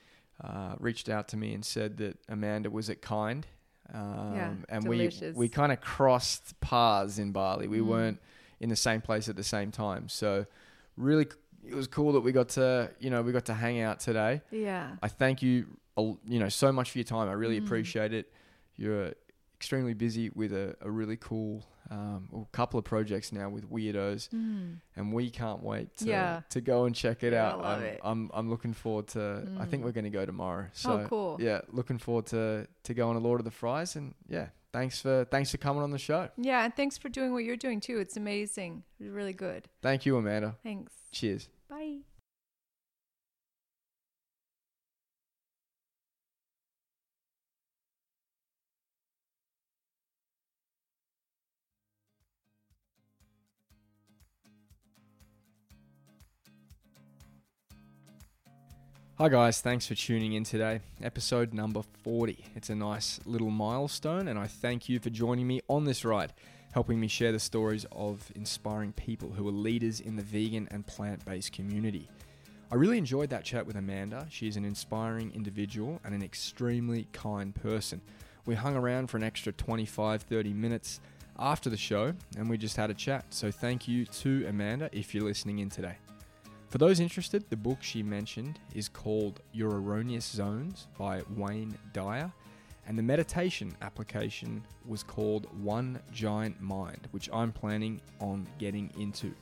uh, reached out to me and said that Amanda was at Kind. Um, Yeah, and delicious. we we kind of crossed paths in Bali. We Mm. weren't in the same place at the same time. So really, it was cool that we got to you know we got to hang out today. Yeah. I thank you, you know, so much for your time. I really Mm. appreciate it. You're extremely busy with a, a really cool um, well, couple of projects now with Weirdoughs, Mm. and we can't wait to, Yeah. to go and check it Yeah, I out. love I'm, it. I'm I'm looking forward to. I think Mm. we're going to go tomorrow. So oh, cool. yeah, looking forward to to going to Lord of the Fries, and yeah, thanks for thanks for coming on the show. Yeah. And thanks for doing what you're doing too. It's amazing. It's really good. Thank you, Amanda. Thanks. Cheers. Bye. Hi, guys. Thanks for tuning in today. Episode number 40. It's a nice little milestone, and I thank you for joining me on this ride, helping me share the stories of inspiring people who are leaders in the vegan and plant based community. I really enjoyed that chat with Amanda. She's an inspiring individual and an extremely kind person. We hung around for an extra 25 30 minutes after the show, and we just had a chat. So, thank you to Amanda if you're listening in today. For those interested, the book she mentioned is called Your Erroneous Zones by Wayne Dyer, and the meditation application was called One Giant Mind, which I'm planning on getting into.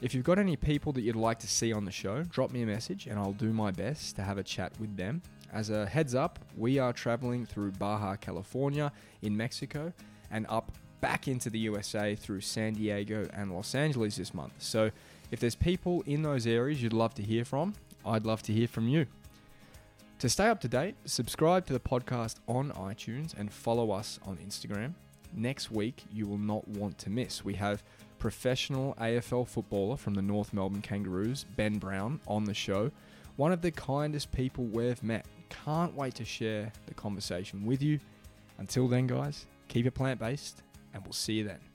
If you've got any people that you'd like to see on the show, drop me a message and I'll do my best to have a chat with them. As a heads up, we are traveling through Baja, California, in Mexico, and up back into the USA through San Diego and Los Angeles this month. So if there's people in those areas you'd love to hear from, I'd love to hear from you. To stay up to date, subscribe to the podcast on iTunes and follow us on Instagram. Next week, you will not want to miss. We have professional AFL footballer from the North Melbourne Kangaroos, Ben Brown, on the show. One of the kindest people we've met. Can't wait to share the conversation with you. Until then, guys, keep it plant based, and we'll see you then.